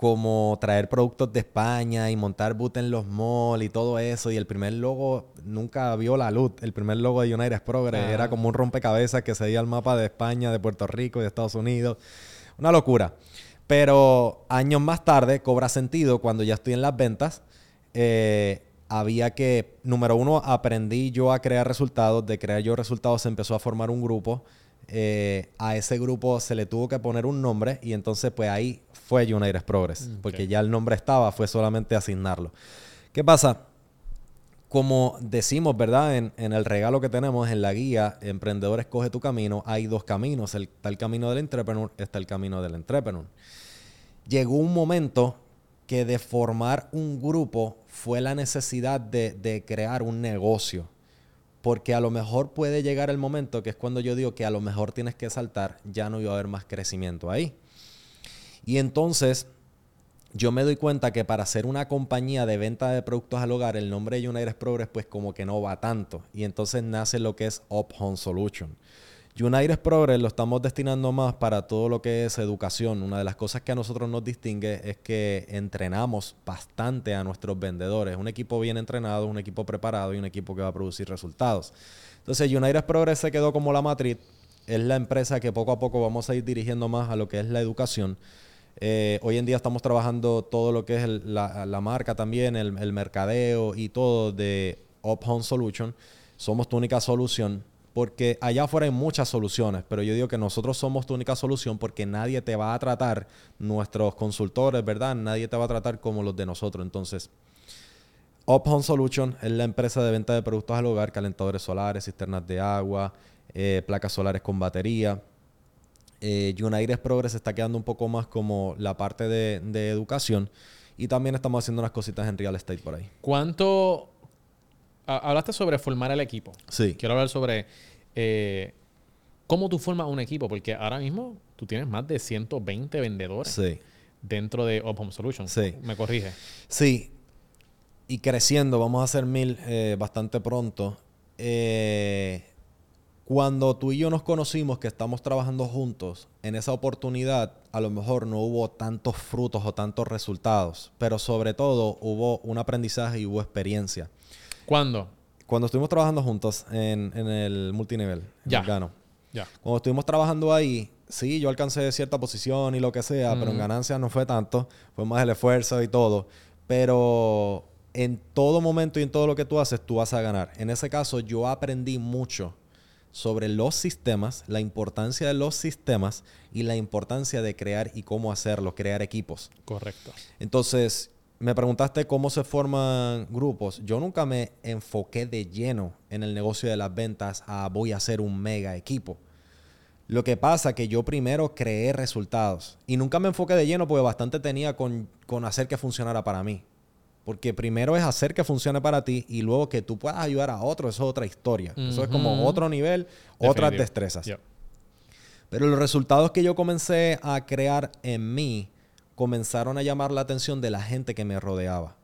como traer productos de España y montar boot en los malls y todo eso. Y el primer logo nunca vio la luz. El primer logo de United Progress era como un rompecabezas que seguía el mapa de España, de Puerto Rico y de Estados Unidos. Una locura. Pero años más tarde cobra sentido cuando ya estoy en las ventas. eh, había que, número uno, aprendí yo a crear resultados. De crear yo resultados se empezó a formar un grupo. Eh, a ese grupo se le tuvo que poner un nombre y entonces pues ahí fue United Progress.
Mm,
Porque ya el nombre estaba, fue solamente asignarlo. ¿Qué pasa? Como decimos, ¿verdad? En, en el regalo que tenemos en la guía, Emprendedor Escoge tu Camino, hay dos caminos. El- está el camino del entrepreneur, está el camino del entrepreneur. Llegó un momento que de formar un grupo fue la necesidad de, de crear un negocio. Porque a lo mejor puede llegar el momento, que es cuando yo digo que a lo mejor tienes que saltar, ya no iba a haber más crecimiento ahí. Y entonces yo me doy cuenta que para hacer una compañía de venta de productos al hogar, el nombre de United Progress pues como que no va tanto. Y entonces nace lo que es Up Home Solution. United Progress lo estamos destinando más para todo lo que es educación. Una de las cosas que a nosotros nos distingue es que entrenamos bastante a nuestros vendedores. Un equipo bien entrenado, un equipo preparado y un equipo que va a producir resultados. Entonces United Progress se quedó como la matriz. Es la empresa que poco a poco vamos a ir dirigiendo más a lo que es la educación. Eh, hoy en día estamos trabajando todo lo que es la marca también, el, el mercadeo y todo de Up Home Solution. Somos tu única solución porque allá afuera hay muchas soluciones, pero yo digo que nosotros somos tu única solución porque nadie te va a tratar, nuestros consultores, ¿verdad? Nadie te va a tratar como los de nosotros. Entonces, Up Home Solution es la empresa de venta de productos al hogar, calentadores solares, cisternas de agua, eh, placas solares con batería. Eh, Progress está quedando un poco más como la parte de, de educación y también estamos haciendo unas cositas en real estate por ahí.
¿Cuánto... ha- Hablaste sobre formar el equipo.
Sí.
Quiero hablar sobre eh, cómo tú formas un equipo, porque ahora mismo tú tienes más de 120 vendedores
Sí.
dentro de Up Home Solutions.
Sí.
Me corrige.
Sí. Y creciendo, vamos a hacer mil eh, bastante pronto. Eh, cuando tú y yo nos conocimos, que estamos trabajando juntos, en esa oportunidad a lo mejor no hubo tantos frutos o tantos resultados, pero sobre todo hubo un aprendizaje y hubo experiencia.
¿Cuándo?
Cuando estuvimos trabajando juntos en, en el multinivel, en
Ya.
Gano,
Ya.
cuando estuvimos trabajando ahí, sí, yo alcancé cierta posición y lo que sea, pero en ganancias no fue tanto, fue más el esfuerzo y todo. Pero en todo momento y en todo lo que tú haces, tú vas a ganar. En ese caso, yo aprendí mucho sobre los sistemas, la importancia de los sistemas y la importancia de crear y cómo hacerlo, crear equipos.
Correcto.
Entonces, me preguntaste cómo se forman grupos. Yo nunca me enfoqué de lleno en el negocio de las ventas a voy a hacer un mega equipo. Lo que pasa que yo primero creé resultados y nunca me enfoqué de lleno porque bastante tenía con, con hacer que funcionara para mí. Porque primero es hacer que funcione para ti y luego que tú puedas ayudar a otro, eso es otra historia. Eso es como otro nivel, otras destrezas. Pero los resultados que yo comencé a crear en mí comenzaron a llamar la atención de la gente que me rodeaba.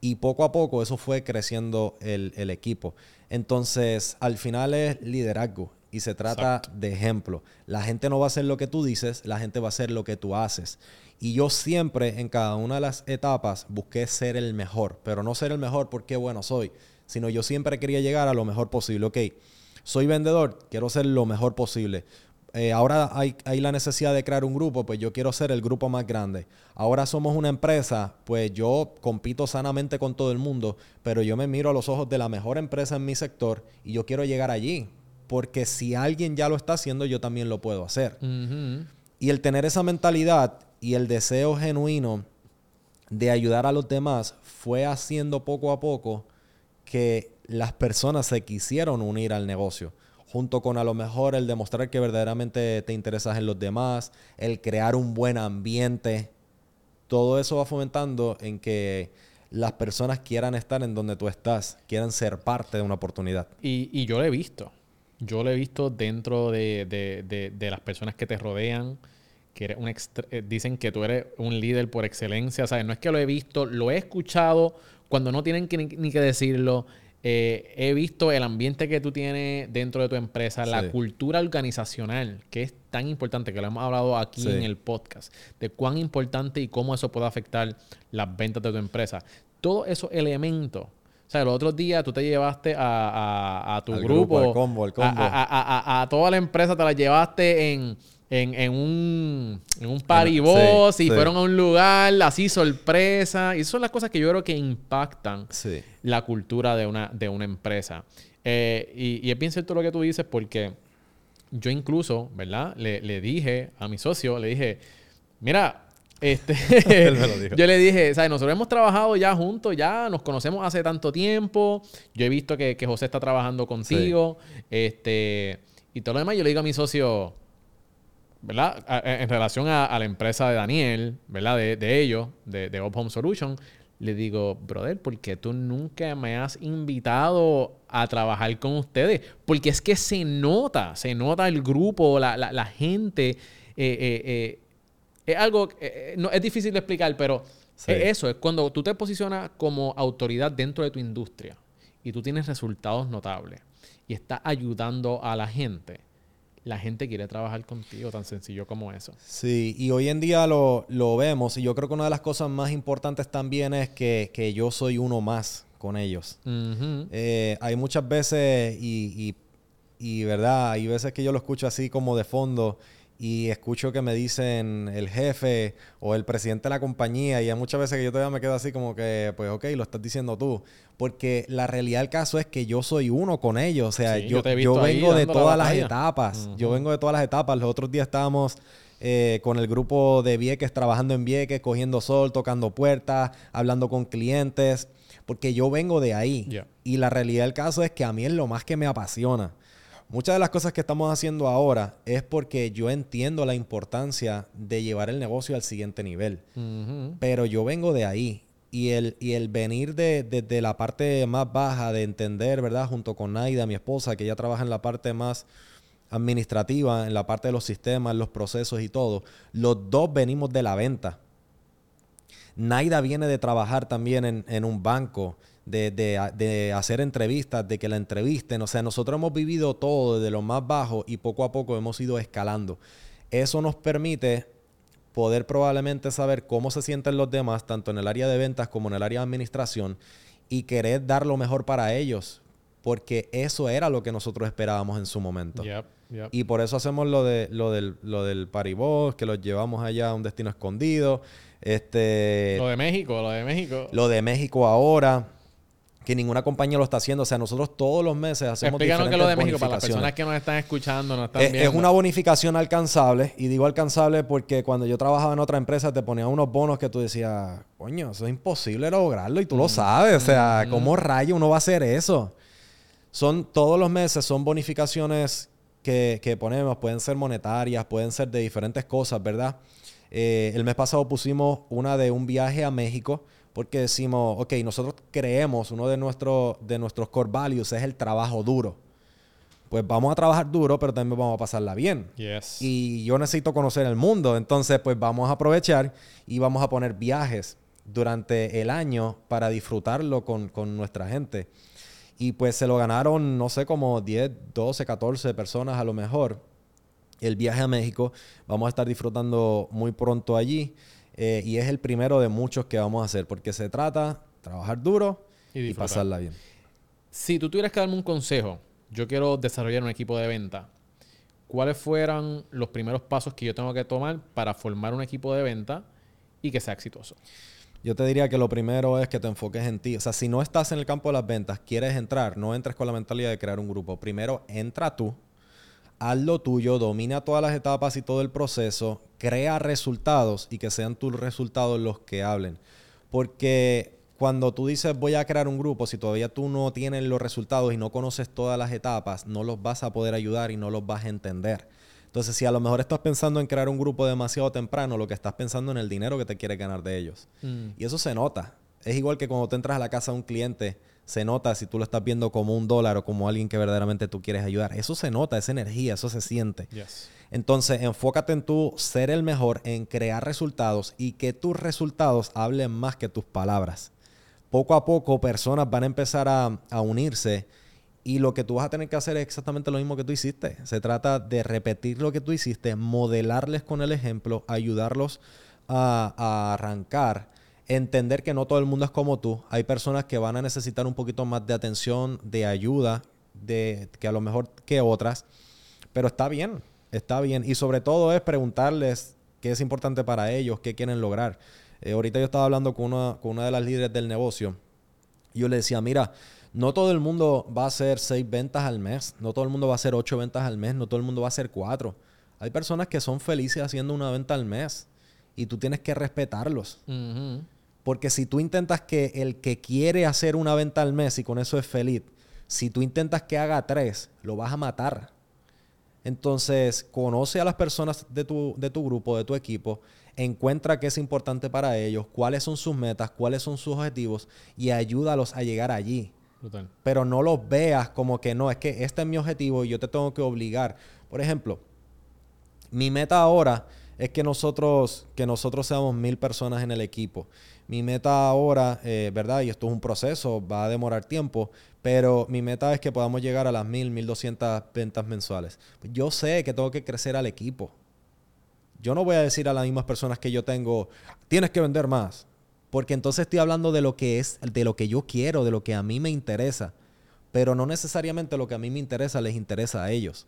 Y poco a poco eso fue creciendo el, el equipo. Entonces, al final es liderazgo y se trata
Exacto.
de ejemplo. La gente no va a hacer lo que tú dices, la gente va a hacer lo que tú haces. Y yo siempre en cada una de las etapas busqué ser el mejor, pero no ser el mejor porque bueno soy, sino yo siempre quería llegar a lo mejor posible. Ok, soy vendedor, quiero ser lo mejor posible. Eh, ahora hay, hay la necesidad de crear un grupo, pues yo quiero ser el grupo más grande. Ahora somos una empresa, pues yo compito sanamente con todo el mundo, pero yo me miro a los ojos de la mejor empresa en mi sector y yo quiero llegar allí. Porque si alguien ya lo está haciendo, yo también lo puedo hacer. Y el tener esa mentalidad y el deseo genuino de ayudar a los demás fue haciendo poco a poco que las personas se quisieron unir al negocio. Junto con a lo mejor el demostrar que verdaderamente te interesas en los demás, el crear un buen ambiente. Todo eso va fomentando en que las personas quieran estar en donde tú estás, quieran ser parte de una oportunidad.
Y, y yo lo he visto. Yo lo he visto dentro de, de- de- las personas que te rodean. Que eres un eh, dicen que tú eres un líder por excelencia. ¿sabes? No es que lo he visto, lo he escuchado cuando no tienen ni que decirlo. Eh, he visto el ambiente que tú tienes dentro de tu empresa, la cultura organizacional, que es tan importante, que lo hemos hablado aquí
Sí.
en el podcast, de cuán importante y cómo eso puede afectar las ventas de tu empresa. Todos esos elementos. O sea, los otros días tú te llevaste a, a- a tu
Al
grupo,
grupo, al combo, al combo.
A- a toda la empresa te la llevaste en, en, en un, en un party
Sí,
y
sí.
fueron a un lugar así sorpresa. Y esas son las cosas que yo creo que impactan
Sí.
la cultura de una, de una empresa. Eh, y, y es bien cierto lo que tú dices porque yo incluso, ¿verdad? Le, le dije a mi socio, le dije, mira, este,
Él me lo dijo.
yo le dije, ¿sabes? Nosotros hemos trabajado ya juntos, ya nos conocemos hace tanto tiempo, yo he visto que, que José está trabajando contigo, este, y todo lo demás, yo le digo a mi socio, en relación a, a la empresa de Daniel, ¿verdad? De, de ellos, de, de Home Solution, le digo, brother, ¿por qué tú nunca me has invitado a trabajar con ustedes? Porque es que se nota, se nota el grupo, la, la- la gente. eh, eh, eh, es algo, no, es difícil de explicar, pero
Sí.
es eso, es cuando tú te posicionas como autoridad dentro de tu industria y tú tienes resultados notables y estás ayudando a la gente, la gente quiere trabajar contigo, tan sencillo como eso.
Sí, y hoy en día lo, lo vemos y yo creo que una de las cosas más importantes también es que, que yo soy uno más con ellos. Eh, hay muchas veces y, y, y, verdad, hay veces que yo lo escucho así como de fondo y escucho que me dicen el jefe o el presidente de la compañía y hay muchas veces que yo todavía me quedo así como que, pues ok, lo estás diciendo tú. Porque la realidad del caso es que yo soy uno con ellos. O sea,
Sí, yo
yo, vengo de
la
todas las etapas. Yo vengo de todas las etapas. Los otros días estábamos eh, con el grupo de Vieques, trabajando en Vieques, cogiendo sol, tocando puertas, hablando con clientes, porque yo vengo de ahí. Y la realidad del caso es que a mí es lo más que me apasiona. Muchas de las cosas que estamos haciendo ahora es porque yo entiendo la importancia de llevar el negocio al siguiente nivel. Pero yo vengo de ahí. Y el, y el venir de, de- de la parte más baja, de entender, ¿verdad? Junto con Naida, mi esposa, que ella trabaja en la parte más administrativa, en la parte de los sistemas, los procesos y todo. Los dos venimos de la venta. Naida viene de trabajar también en, en un banco, de, de- de hacer entrevistas, de que la entrevisten. O sea, nosotros hemos vivido todo desde lo más bajo y poco a poco hemos ido escalando. Eso nos permite poder probablemente saber cómo se sienten los demás, tanto en el área de ventas como en el área de administración, y querer dar lo mejor para ellos, porque eso era lo que nosotros esperábamos en su momento.
Yep, yep.
Y por eso hacemos lo, de, lo del, lo del paribos, que los llevamos allá a un destino escondido. Este,
Lo de México, lo de México.
lo de México ahora, que ninguna compañía lo está haciendo. O sea, nosotros todos los meses hacemos
Explícanos qué es lo de México para las personas que nos están escuchando, nos están
Es, es
viendo.
una bonificación alcanzable. Y digo alcanzable porque cuando yo trabajaba en otra empresa te ponían unos bonos que tú decías, coño, eso es imposible lograrlo y tú lo sabes. O sea, ¿cómo rayo uno va a hacer eso? Son todos los meses, son bonificaciones que, que ponemos. Pueden ser monetarias, pueden ser de diferentes cosas, ¿verdad? Eh, el mes pasado pusimos una de un viaje a México porque decimos, ok, nosotros creemos, uno de, nuestros de nuestros core values es el trabajo duro. Pues vamos a trabajar duro, pero también vamos a pasarla bien.
Yes.
Y yo necesito conocer el mundo, entonces pues vamos a aprovechar y vamos a poner viajes durante el año para disfrutarlo con, con nuestra gente. Y pues se lo ganaron, no sé, como 10, 12, 14 personas a lo mejor. El viaje a México, vamos a estar disfrutando muy pronto allí. Eh, y es el primero de muchos que vamos a hacer, porque se trata de trabajar duro
Y
y, pasarla bien.
Si tú tuvieras que darme un consejo, yo quiero desarrollar un equipo de venta. ¿Cuáles fueran los primeros pasos que yo tengo que tomar para formar un equipo de venta y que sea exitoso?
Yo te diría que lo primero es que te enfoques en ti. O sea, si no estás en el campo de las ventas, quieres entrar, no entres con la mentalidad de crear un grupo. Primero, entra tú, haz lo tuyo, domina todas las etapas y todo el proceso, crea resultados y que sean tus resultados los que hablen. Porque cuando tú dices voy a crear un grupo, si todavía tú no tienes los resultados y no conoces todas las etapas, no los vas a poder ayudar y no los vas a entender. Entonces, si a lo mejor estás pensando en crear un grupo demasiado temprano, lo que estás pensando en el dinero que te quieres ganar de ellos. Y eso se nota. Es igual que cuando tú entras a la casa de un cliente, se nota si tú lo estás viendo como un dólar o como alguien que verdaderamente tú quieres ayudar. Eso se nota, esa energía, eso se siente.
Yes.
Entonces, enfócate en tú ser el mejor, en crear resultados y que tus resultados hablen más que tus palabras. poco a poco personas van a empezar a, a unirse y lo que tú vas a tener que hacer es exactamente lo mismo que tú hiciste. Se trata de repetir lo que tú hiciste, modelarles con el ejemplo, ayudarlos a, a arrancar entender que no todo el mundo es como tú. Hay personas que van a necesitar un poquito más de atención, de ayuda, de que a lo mejor que otras. Pero está bien, está bien. Y sobre todo es preguntarles qué es importante para ellos, qué quieren lograr. Eh, ahorita yo estaba hablando con una, con una de las líderes del negocio. Y yo le decía, mira, no todo el mundo va a hacer seis ventas al mes, no todo el mundo va a hacer ocho ventas al mes, no todo el mundo va a hacer cuatro. Hay personas que son felices haciendo una venta al mes y tú tienes que respetarlos. Porque si tú intentas que el que quiere hacer una venta al mes y con eso es feliz, si tú intentas que haga tres, lo vas a matar. Entonces, conoce a las personas de tu, de tu grupo, de tu equipo, encuentra qué es importante para ellos, cuáles son sus metas, cuáles son sus objetivos y ayúdalos a llegar allí. Pero no los veas como que no, es que este es mi objetivo y yo te tengo que obligar. Por ejemplo, mi meta ahora es que nosotros, que nosotros seamos mil personas en el equipo. Mi meta ahora, eh, ¿verdad? Y esto es un proceso, va a demorar tiempo, pero mi meta es que podamos llegar a las mil, mil doscientas ventas mensuales. Yo sé que tengo que crecer al equipo. Yo no voy a decir a las mismas personas que yo tengo, tienes que vender más, porque entonces estoy hablando de lo que es, de lo que yo quiero, de lo que a mí me interesa, pero no necesariamente lo que a mí me interesa les interesa a ellos.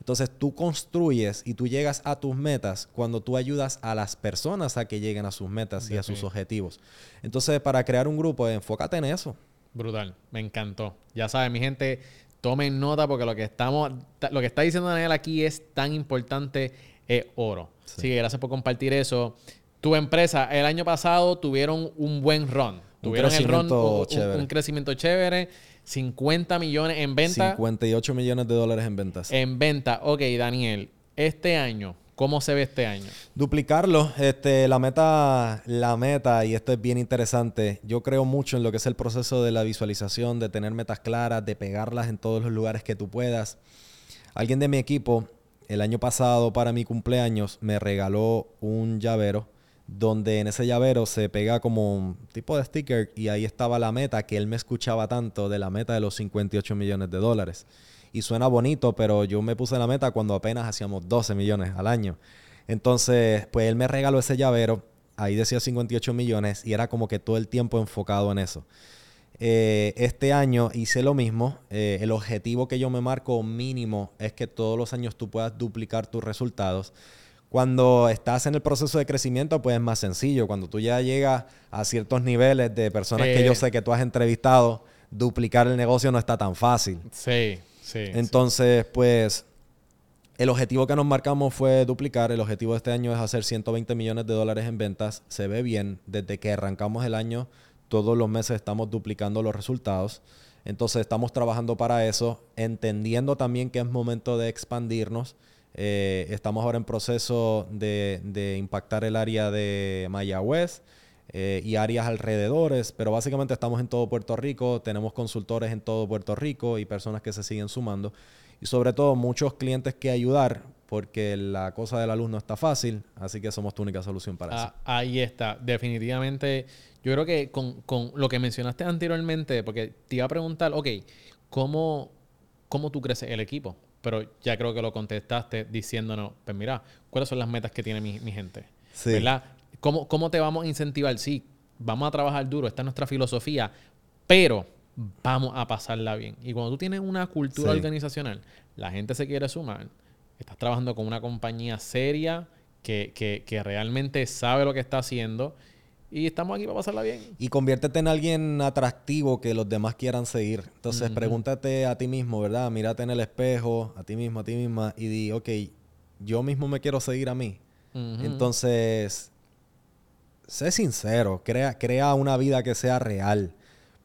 Entonces tú construyes y tú llegas a tus metas cuando tú ayudas a las personas a que lleguen a sus metas y a sus objetivos. Entonces para crear un grupo, enfócate en eso.
Brutal, me encantó. Ya saben, mi gente, tomen nota porque lo que estamos, lo que está diciendo Daniel aquí es tan importante, es oro. Así que gracias por compartir eso. Tu empresa, el año pasado tuvieron un buen run. Tuvieron el run, un, crecimiento chévere 50 millones en venta.
58 millones de dólares en ventas.
En venta. Ok, Daniel, este año, ¿cómo se ve este año?
Duplicarlo. Este, la meta, la meta, y esto es bien interesante. Yo creo mucho en lo que es el proceso de la visualización, de tener metas claras, de pegarlas en todos los lugares que tú puedas. Alguien de mi equipo, el año pasado, para mi cumpleaños, me regaló un llavero donde en ese llavero se pega como un tipo de sticker y ahí estaba la meta que él me escuchaba tanto de la meta de los 58 millones de dólares. Y suena bonito, pero yo me puse la meta cuando apenas hacíamos 12 millones al año. Entonces, pues él me regaló ese llavero, ahí decía 58 millones y era como que todo el tiempo enfocado en eso. Eh, este año hice lo mismo. Eh, el objetivo que yo me marco mínimo es que todos los años tú puedas duplicar tus resultados. Cuando estás en el proceso de crecimiento, pues es más sencillo. Cuando tú ya llegas a ciertos niveles de personas que yo sé que tú has entrevistado, duplicar el negocio no está tan fácil.
Sí, sí.
Entonces, pues, el objetivo que nos marcamos fue duplicar. El objetivo de este año es hacer 120 millones de dólares en ventas. Se ve bien. Desde que arrancamos el año, todos los meses estamos duplicando los resultados. Entonces, estamos trabajando para eso, entendiendo también que es momento de expandirnos eh, estamos ahora en proceso de, impactar el área de Mayagüez eh, y áreas alrededores, pero básicamente estamos en todo Puerto Rico, tenemos consultores en todo Puerto Rico y personas que se siguen sumando. Y sobre todo muchos clientes que ayudar, porque la cosa de la luz no está fácil, así que somos tu única solución para eso.
Ah, ahí está, definitivamente. Yo creo que con, con, lo que mencionaste anteriormente, porque te iba a preguntar, ok, ¿cómo, cómo tú creces el equipo? Pero ya creo que lo contestaste diciéndonos, pues mira, ¿cuáles son las metas que tiene mi, gente? Sí. ¿Verdad? ¿Cómo, ¿Cómo te vamos a incentivar? Sí, vamos a trabajar duro, esta es nuestra filosofía, pero vamos a pasarla bien. Y cuando tú tienes una cultura organizacional, la gente se quiere sumar, estás trabajando con una compañía seria que, que, que realmente sabe lo que está haciendo y estamos aquí para pasarla bien.
Y conviértete en alguien atractivo que los demás quieran seguir. Entonces, pregúntate a ti mismo, ¿verdad? Mírate en el espejo, a ti mismo, a ti misma, y di, ok, yo mismo me quiero seguir a mí. Entonces, sé sincero, crea, crea una vida que sea real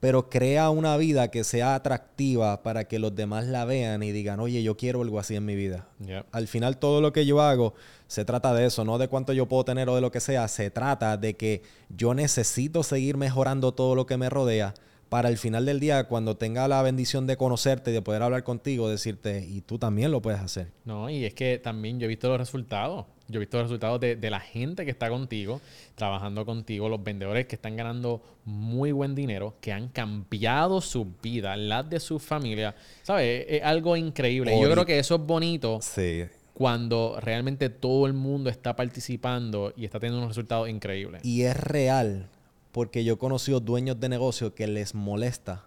pero crea una vida que sea atractiva para que los demás la vean y digan, oye, yo quiero algo así en mi vida. Al final todo lo que yo hago se trata de eso, no de cuánto yo puedo tener o de lo que sea, se trata de que yo necesito seguir mejorando todo lo que me rodea para el final del día, cuando tenga la bendición de conocerte y de poder hablar contigo, decirte, y tú también lo puedes hacer.
No, y es que también yo he visto los resultados. Yo he visto los resultados de, de la gente que está contigo, trabajando contigo, los vendedores que están ganando muy buen dinero, que han cambiado su vida, las de su familia. ¿Sabes? Es algo increíble. Y Yo creo que eso es bonito
Sí.
cuando realmente todo el mundo está participando y está teniendo unos resultados increíbles.
Y es real, porque yo he conocido dueños de negocios que les molesta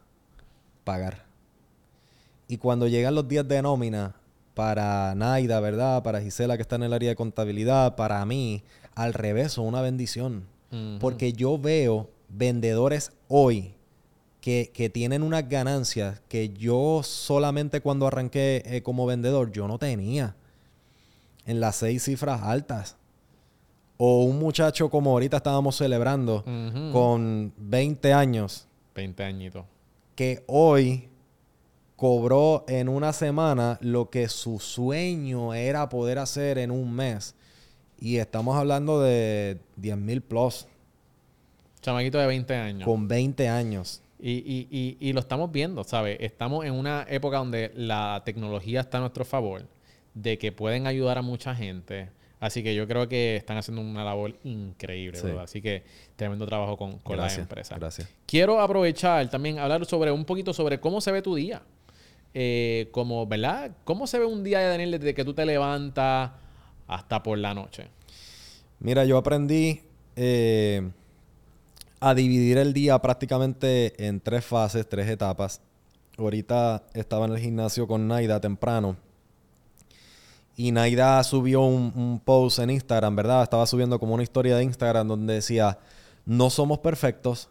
pagar. Y cuando llegan los días de nómina, para Naida, ¿verdad? Para Gisela, que está en el área de contabilidad, para mí, al revés, son una bendición. Porque yo veo vendedores hoy que, que tienen unas ganancias que yo solamente cuando arranqué eh, como vendedor, yo no tenía. En las seis cifras altas. O un muchacho como ahorita estábamos celebrando, con 20 años,
20 añitos.
que hoy cobró en una semana lo que su sueño era poder hacer en un mes. Y estamos hablando de 10 mil plus,
Chamaquito de 20 años.
con 20 años.
Y, y, y, y lo estamos viendo, ¿sabes? Estamos en una época donde la tecnología está a nuestro favor, de que pueden ayudar a mucha gente. Así que yo creo que están haciendo una labor increíble,
Sí.
¿verdad? Así que tremendo trabajo con, con las
Gracias,
empresas.
gracias.
Quiero aprovechar también hablar sobre un poquito sobre cómo se ve tu día. Eh, como, ¿verdad? ¿Cómo se ve un día de Daniel desde que tú te levantas hasta por la noche?
Mira, yo aprendí eh, a dividir el día prácticamente en tres fases, tres etapas. Ahorita estaba en el gimnasio con Naida temprano. Y Naida subió un, un post en Instagram, ¿verdad? Estaba subiendo como una historia de Instagram donde decía, no somos perfectos,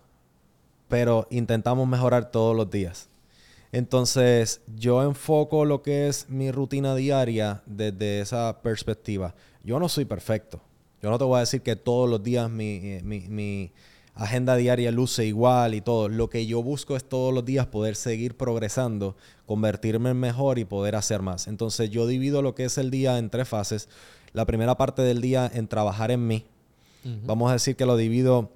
pero intentamos mejorar todos los días. Entonces, yo enfoco lo que es mi rutina diaria desde esa perspectiva. Yo no soy perfecto. Yo no te voy a decir que todos los días mi, eh, mi- mi agenda diaria luce igual y todo. Lo que yo busco es todos los días poder seguir progresando, convertirme en mejor y poder hacer más. Entonces, yo divido lo que es el día en tres fases. La primera parte del día en trabajar en mí. Vamos a decir que lo divido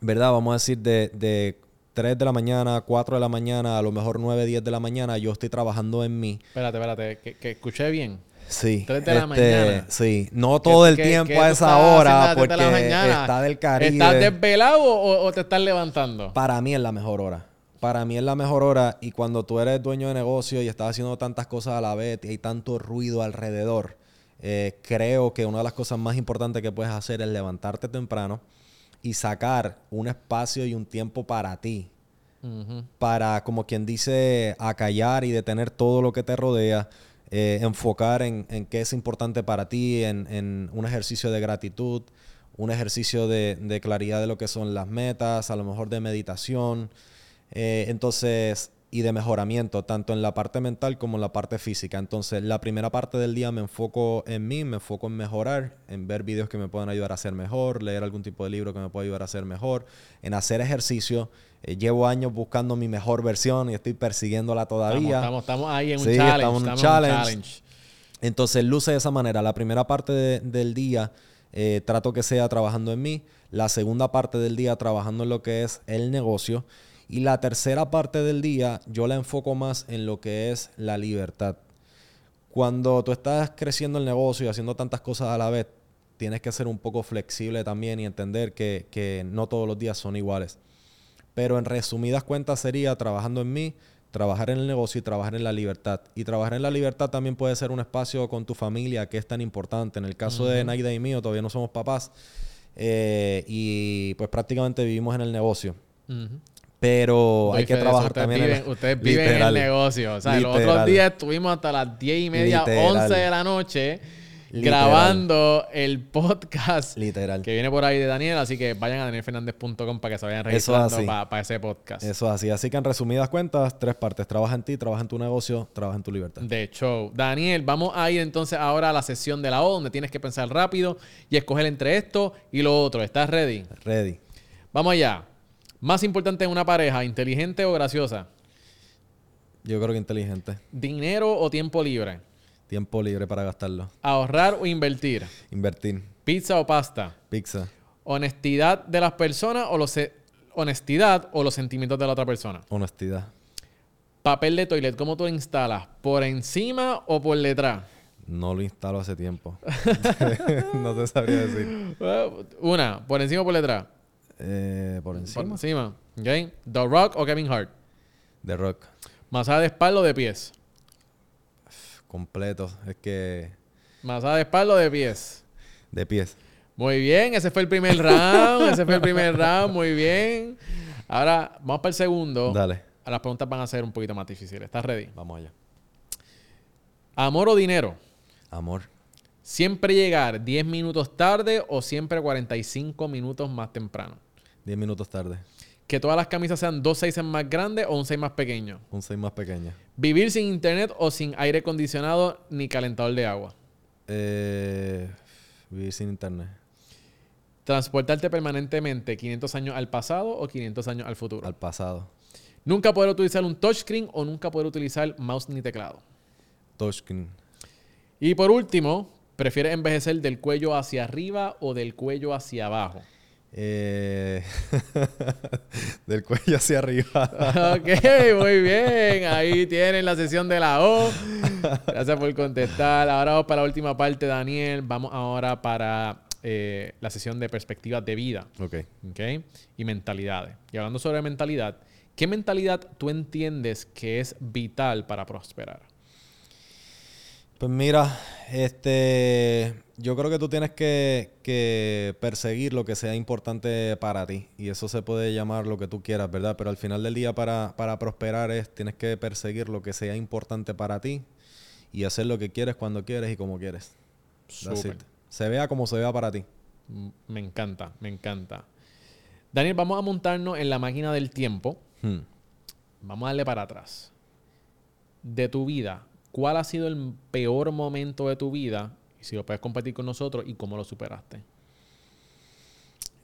¿verdad? Vamos a decir de, de 3 de la mañana, 4 de la mañana, a lo mejor 9, 10 de la mañana, yo estoy trabajando en mí.
Espérate, espérate, que, que escuché bien.
Sí.
3 de la
este,
mañana.
Sí. No todo el
¿Qué-
tiempo a esa hora
haciendo a las 3 de la
porque está del Caribe.
¿Estás desvelado o, o te estás levantando?
Para mí es la mejor hora. Para mí es la mejor hora y cuando tú eres dueño de negocio y estás haciendo tantas cosas a la vez y hay tanto ruido alrededor, eh, creo que una de las cosas más importantes que puedes hacer es levantarte temprano y sacar un espacio y un tiempo para ti. Para, como quien dice, acallar y detener todo lo que te rodea, eh, enfocar en, en qué es importante para ti, en, en un ejercicio de gratitud, un ejercicio de, de claridad de lo que son las metas, a lo mejor de meditación, eh, entonces, y de mejoramiento, tanto en la parte mental como en la parte física. Entonces, la primera parte del día me enfoco en mí, me enfoco en mejorar, en ver videos que me puedan ayudar a ser mejor, leer algún tipo de libro que me pueda ayudar a ser mejor, en hacer ejercicio. Eh, llevo años buscando mi mejor versión y estoy persiguiéndola todavía.
Estamos, estamos, estamos ahí en un
Sí,
challenge.
estamos en un challenge. Entonces luce de esa manera. La primera parte de- del día eh, trato que sea trabajando en mí. La segunda parte del día trabajando en lo que es el negocio. Y la tercera parte del día yo la enfoco más en lo que es la libertad. Cuando tú estás creciendo el negocio y haciendo tantas cosas a la vez, tienes que ser un poco flexible también y entender que, que no todos los días son iguales. Pero en resumidas cuentas sería trabajando en mí, trabajar en el negocio y trabajar en la libertad. Y trabajar en la libertad también puede ser un espacio con tu familia, que es tan importante. En el caso de Naida y mío, todavía no somos papás. eh, y pues prácticamente vivimos en el negocio.
Ujú.
Pero hay que trabajar
ustedes
también
viven, Ustedes viven
Literal.
el negocio. O sea, los otros días estuvimos hasta las 10 y media,
Literal.
11 de la noche, grabando el podcast
Literal.
que viene por ahí de Daniel. Así que vayan a danielfernandez.com para que se vayan
es
registrando para, ese podcast.
Eso es así. Así que en resumidas cuentas, tres partes. Trabaja en ti, trabaja en tu negocio, trabaja en tu libertad.
de show. Daniel, vamos a ir entonces ahora a la sesión de la O, donde tienes que pensar rápido y escoger entre esto y lo otro. ¿Estás ready?
Ready.
Vamos allá. Más importante en una pareja, inteligente o graciosa.
Yo creo que inteligente.
Dinero o tiempo libre.
Tiempo libre para gastarlo.
Ahorrar o invertir.
Invertir.
Pizza o pasta.
Pizza.
Honestidad de las personas o los honestidad o los sentimientos de la otra persona.
Honestidad.
Papel de toilet, ¿cómo tú lo instalas? ¿Por encima o por detrás?
No lo instalo hace tiempo. no te sabría decir.
Una, por encima o por detrás.
Eh, por
Por
encima.
encima. ¿Ok? The Rock o Kevin Hart.
The Rock.
Masaje de espalda o de pies.
Completo. Es que...
Masaje de espalda o de pies.
De pies.
Muy bien, ese fue el primer round. ese fue el primer round, muy bien. Ahora vamos para el segundo.
Dale.
Las preguntas van a ser un poquito más difíciles. ¿Estás ready?
Vamos allá.
¿Amor o dinero?
Amor.
¿Siempre llegar 10 minutos tarde o siempre 45 minutos más temprano?
10 minutos tarde.
¿Que todas las camisas sean dos sizes más grandes o un size más pequeño?
Un 6 más pequeña.
¿Vivir sin internet o sin aire acondicionado ni calentador de agua?
Eh, vivir sin internet.
¿Transportarte permanentemente 500 años al pasado o 500 años al futuro?
Al pasado.
¿Nunca poder utilizar un touchscreen o nunca poder utilizar mouse ni teclado?
Touchscreen.
Y por último, ¿prefieres envejecer del cuello hacia arriba o del cuello hacia abajo?
Eh, del cuello hacia arriba.
ok, muy bien. Ahí tienen la sesión de la O. Gracias por contestar. Ahora vamos para la última parte, Daniel. Vamos ahora para eh, la sesión de perspectivas de vida.
ok.
¿ok? Y mentalidades. Y hablando sobre mentalidad, ¿qué mentalidad tú entiendes que es vital para prosperar?
Pues mira, este, yo creo que tú tienes que, que perseguir lo que sea importante para ti. Y eso se puede llamar lo que tú quieras, ¿verdad? Pero al final del día para, para prosperar es, tienes que perseguir lo que sea importante para ti y hacer lo que quieres cuando quieres y como quieres.
Súper.
Se vea como se vea para ti.
Me encanta, me encanta. Daniel, vamos a montarnos en la máquina del tiempo.
Hmm.
Vamos a darle para atrás. De tu vida, ¿cuál ha sido el peor momento de tu vida? Y si lo puedes compartir con nosotros y cómo lo superaste.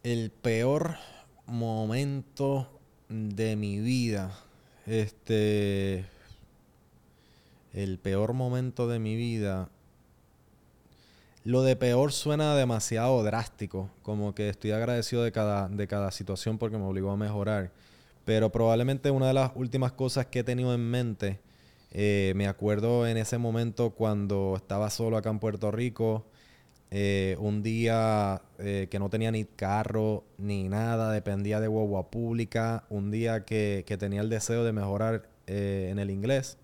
El peor momento de mi vida. Este. El peor momento de mi vida. Lo de peor suena demasiado drástico. Como que estoy agradecido de cada, de cada situación porque me obligó a mejorar. Pero probablemente una de las últimas cosas que he tenido en mente. Eh, me acuerdo en ese momento cuando estaba solo acá en Puerto Rico. Eh, un día eh, que no tenía ni carro ni nada, dependía de guagua pública. Un día que, tenía el deseo de mejorar en el inglés.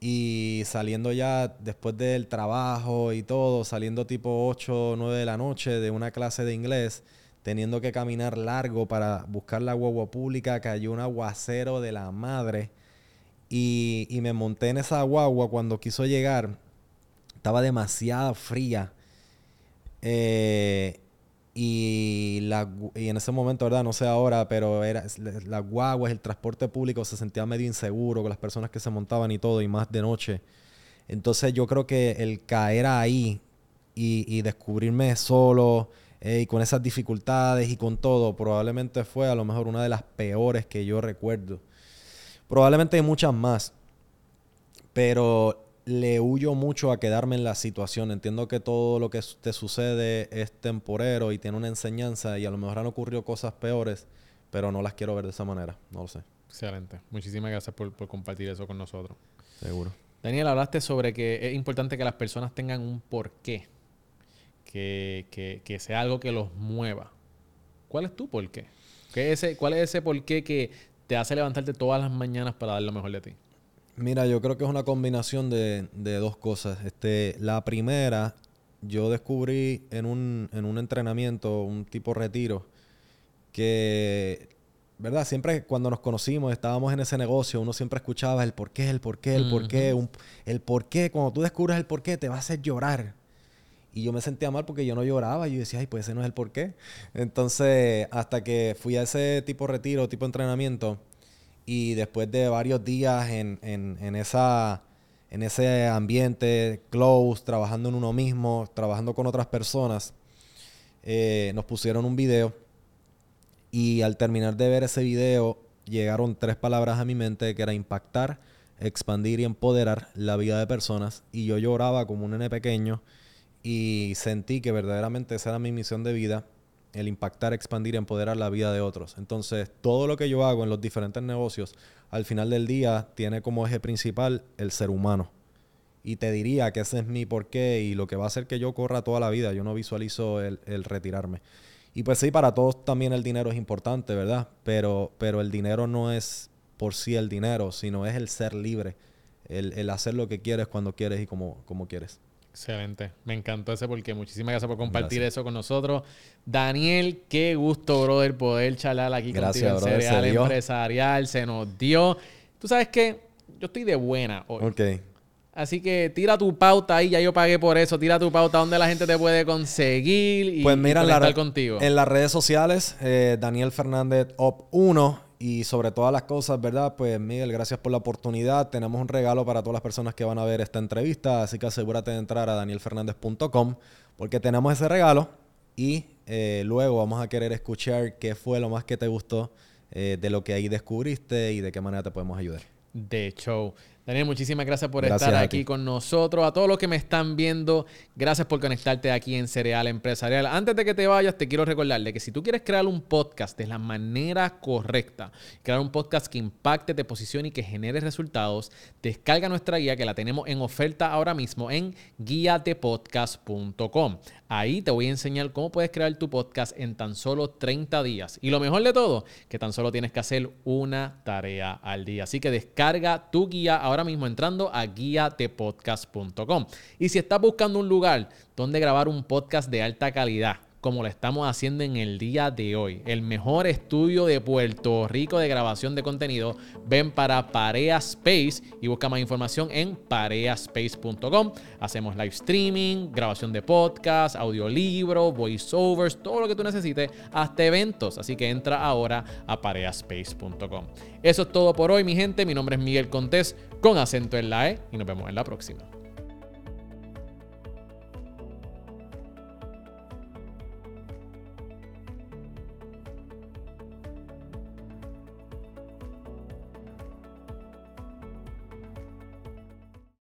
Y saliendo ya después del trabajo y todo, saliendo tipo 8 o 9 de la noche de una clase de inglés, teniendo que caminar largo para buscar la guagua pública, cayó un aguacero de la madre. Y, y me monté en esa guagua cuando quiso llegar. Estaba demasiado fría. Eh, y, la, y en ese momento, ¿verdad? No sé ahora, pero era la- las guaguas, el transporte público se sentía medio inseguro con las personas que se montaban y todo, y más de noche. Entonces yo creo que el caer ahí y, y descubrirme solo y con esas dificultades y con todo, probablemente fue a lo mejor una de las peores que yo recuerdo. Probablemente hay muchas más, pero le huyo mucho a quedarme en la situación. Entiendo que todo lo que te sucede es temporero y tiene una enseñanza y a lo mejor han ocurrido cosas peores, pero no las quiero ver de esa manera. No lo sé.
Excelente. Muchísimas gracias por, por compartir eso con nosotros.
Seguro.
Daniel, hablaste sobre que es importante que las personas tengan un porqué. Que, que, que sea algo que los mueva. ¿Cuál es tu porqué? ¿Qué es ese, ¿Cuál es ese porqué que te hace levantarte todas las mañanas para dar lo mejor de ti?
Mira, yo creo que es una combinación de, de dos cosas. Este, la primera, yo descubrí en un, en un entrenamiento, un tipo retiro, que, ¿verdad? Siempre cuando nos conocimos, estábamos en ese negocio, uno siempre escuchaba el por qué, el por qué, el por qué, un- el por qué. Cuando tú descubres el por qué, te va a hacer llorar. Y yo me sentía mal porque yo no lloraba. Y yo decía, ay, pues ese no es el por qué. Entonces, hasta que fui a ese tipo de retiro, tipo de entrenamiento, y después de varios días en, en- en esa, en ese ambiente close, trabajando en uno mismo, trabajando con otras personas, eh, nos pusieron un video. Y al terminar de ver ese video, llegaron tres palabras a mi mente que era impactar, expandir y empoderar la vida de personas. Y yo lloraba como un nene pequeño y sentí que verdaderamente esa era mi misión de vida, el impactar, expandir y empoderar la vida de otros. Entonces, todo lo que yo hago en los diferentes negocios, al final del día, tiene como eje principal el ser humano. Y te diría que ese es mi porqué y lo que va a hacer que yo corra toda la vida. Yo no visualizo el, retirarme. Y pues sí, para todos también el dinero es importante, ¿verdad? Pero, pero el dinero no es por sí el dinero, sino es el ser libre, el, el hacer lo que quieres cuando quieres y como, como quieres.
Excelente. Me encantó ese porque muchísimas gracias por compartir eso con nosotros. Daniel, qué gusto, brother, poder charlar aquí
Gracias,
contigo en Cereal
se.
Empresarial. Se nos dio. Tú sabes que yo estoy de buena hoy.
Ok.
Así que tira tu pauta ahí, ya yo pagué por eso. Tira tu pauta donde la gente te puede conseguir y,
Pues mira,
y
la
contigo.
en las redes sociales, eh, Daniel Fernández Op 1 y sobre todas las cosas, ¿verdad? Pues Miguel, gracias por la oportunidad. Tenemos un regalo para todas las personas que van a ver esta entrevista, así que asegúrate de entrar a danielfernandez.com porque tenemos ese regalo y eh, luego vamos a querer escuchar qué fue lo más que te gustó eh, de lo que ahí descubriste y de qué manera te podemos ayudar.
de show. Daniel, muchísimas gracias por
Gracias
estar aquí con nosotros. A todos los que me están viendo, gracias por conectarte aquí en Cereal Empresarial. Antes de que te vayas, te quiero recordarle que si tú quieres crear un podcast de la manera correcta, crear un podcast que impacte, te posicione y que genere resultados, descarga nuestra guía que la tenemos en oferta ahora mismo en guiatepodcast.com. Ahí te voy a enseñar cómo puedes crear tu podcast en tan solo 30 días. Y lo mejor de todo, que tan solo tienes que hacer una tarea al día. Así que descarga tu guía ahora mismo entrando a guiatepodcast.com. Y si estás buscando un lugar donde grabar un podcast de alta calidad, como lo estamos haciendo en el día de hoy. El mejor estudio de Puerto Rico de grabación de contenido. Ven para Parea Space y busca más información en pareaspace.com. Hacemos live streaming, grabación de podcast, audiolibro, voiceovers, todo lo que tú necesites, hasta eventos. Así que entra ahora a pareaspace.com. Eso es todo por hoy, mi gente. Mi nombre es Miguel Contés con acento en la E y nos vemos en la próxima.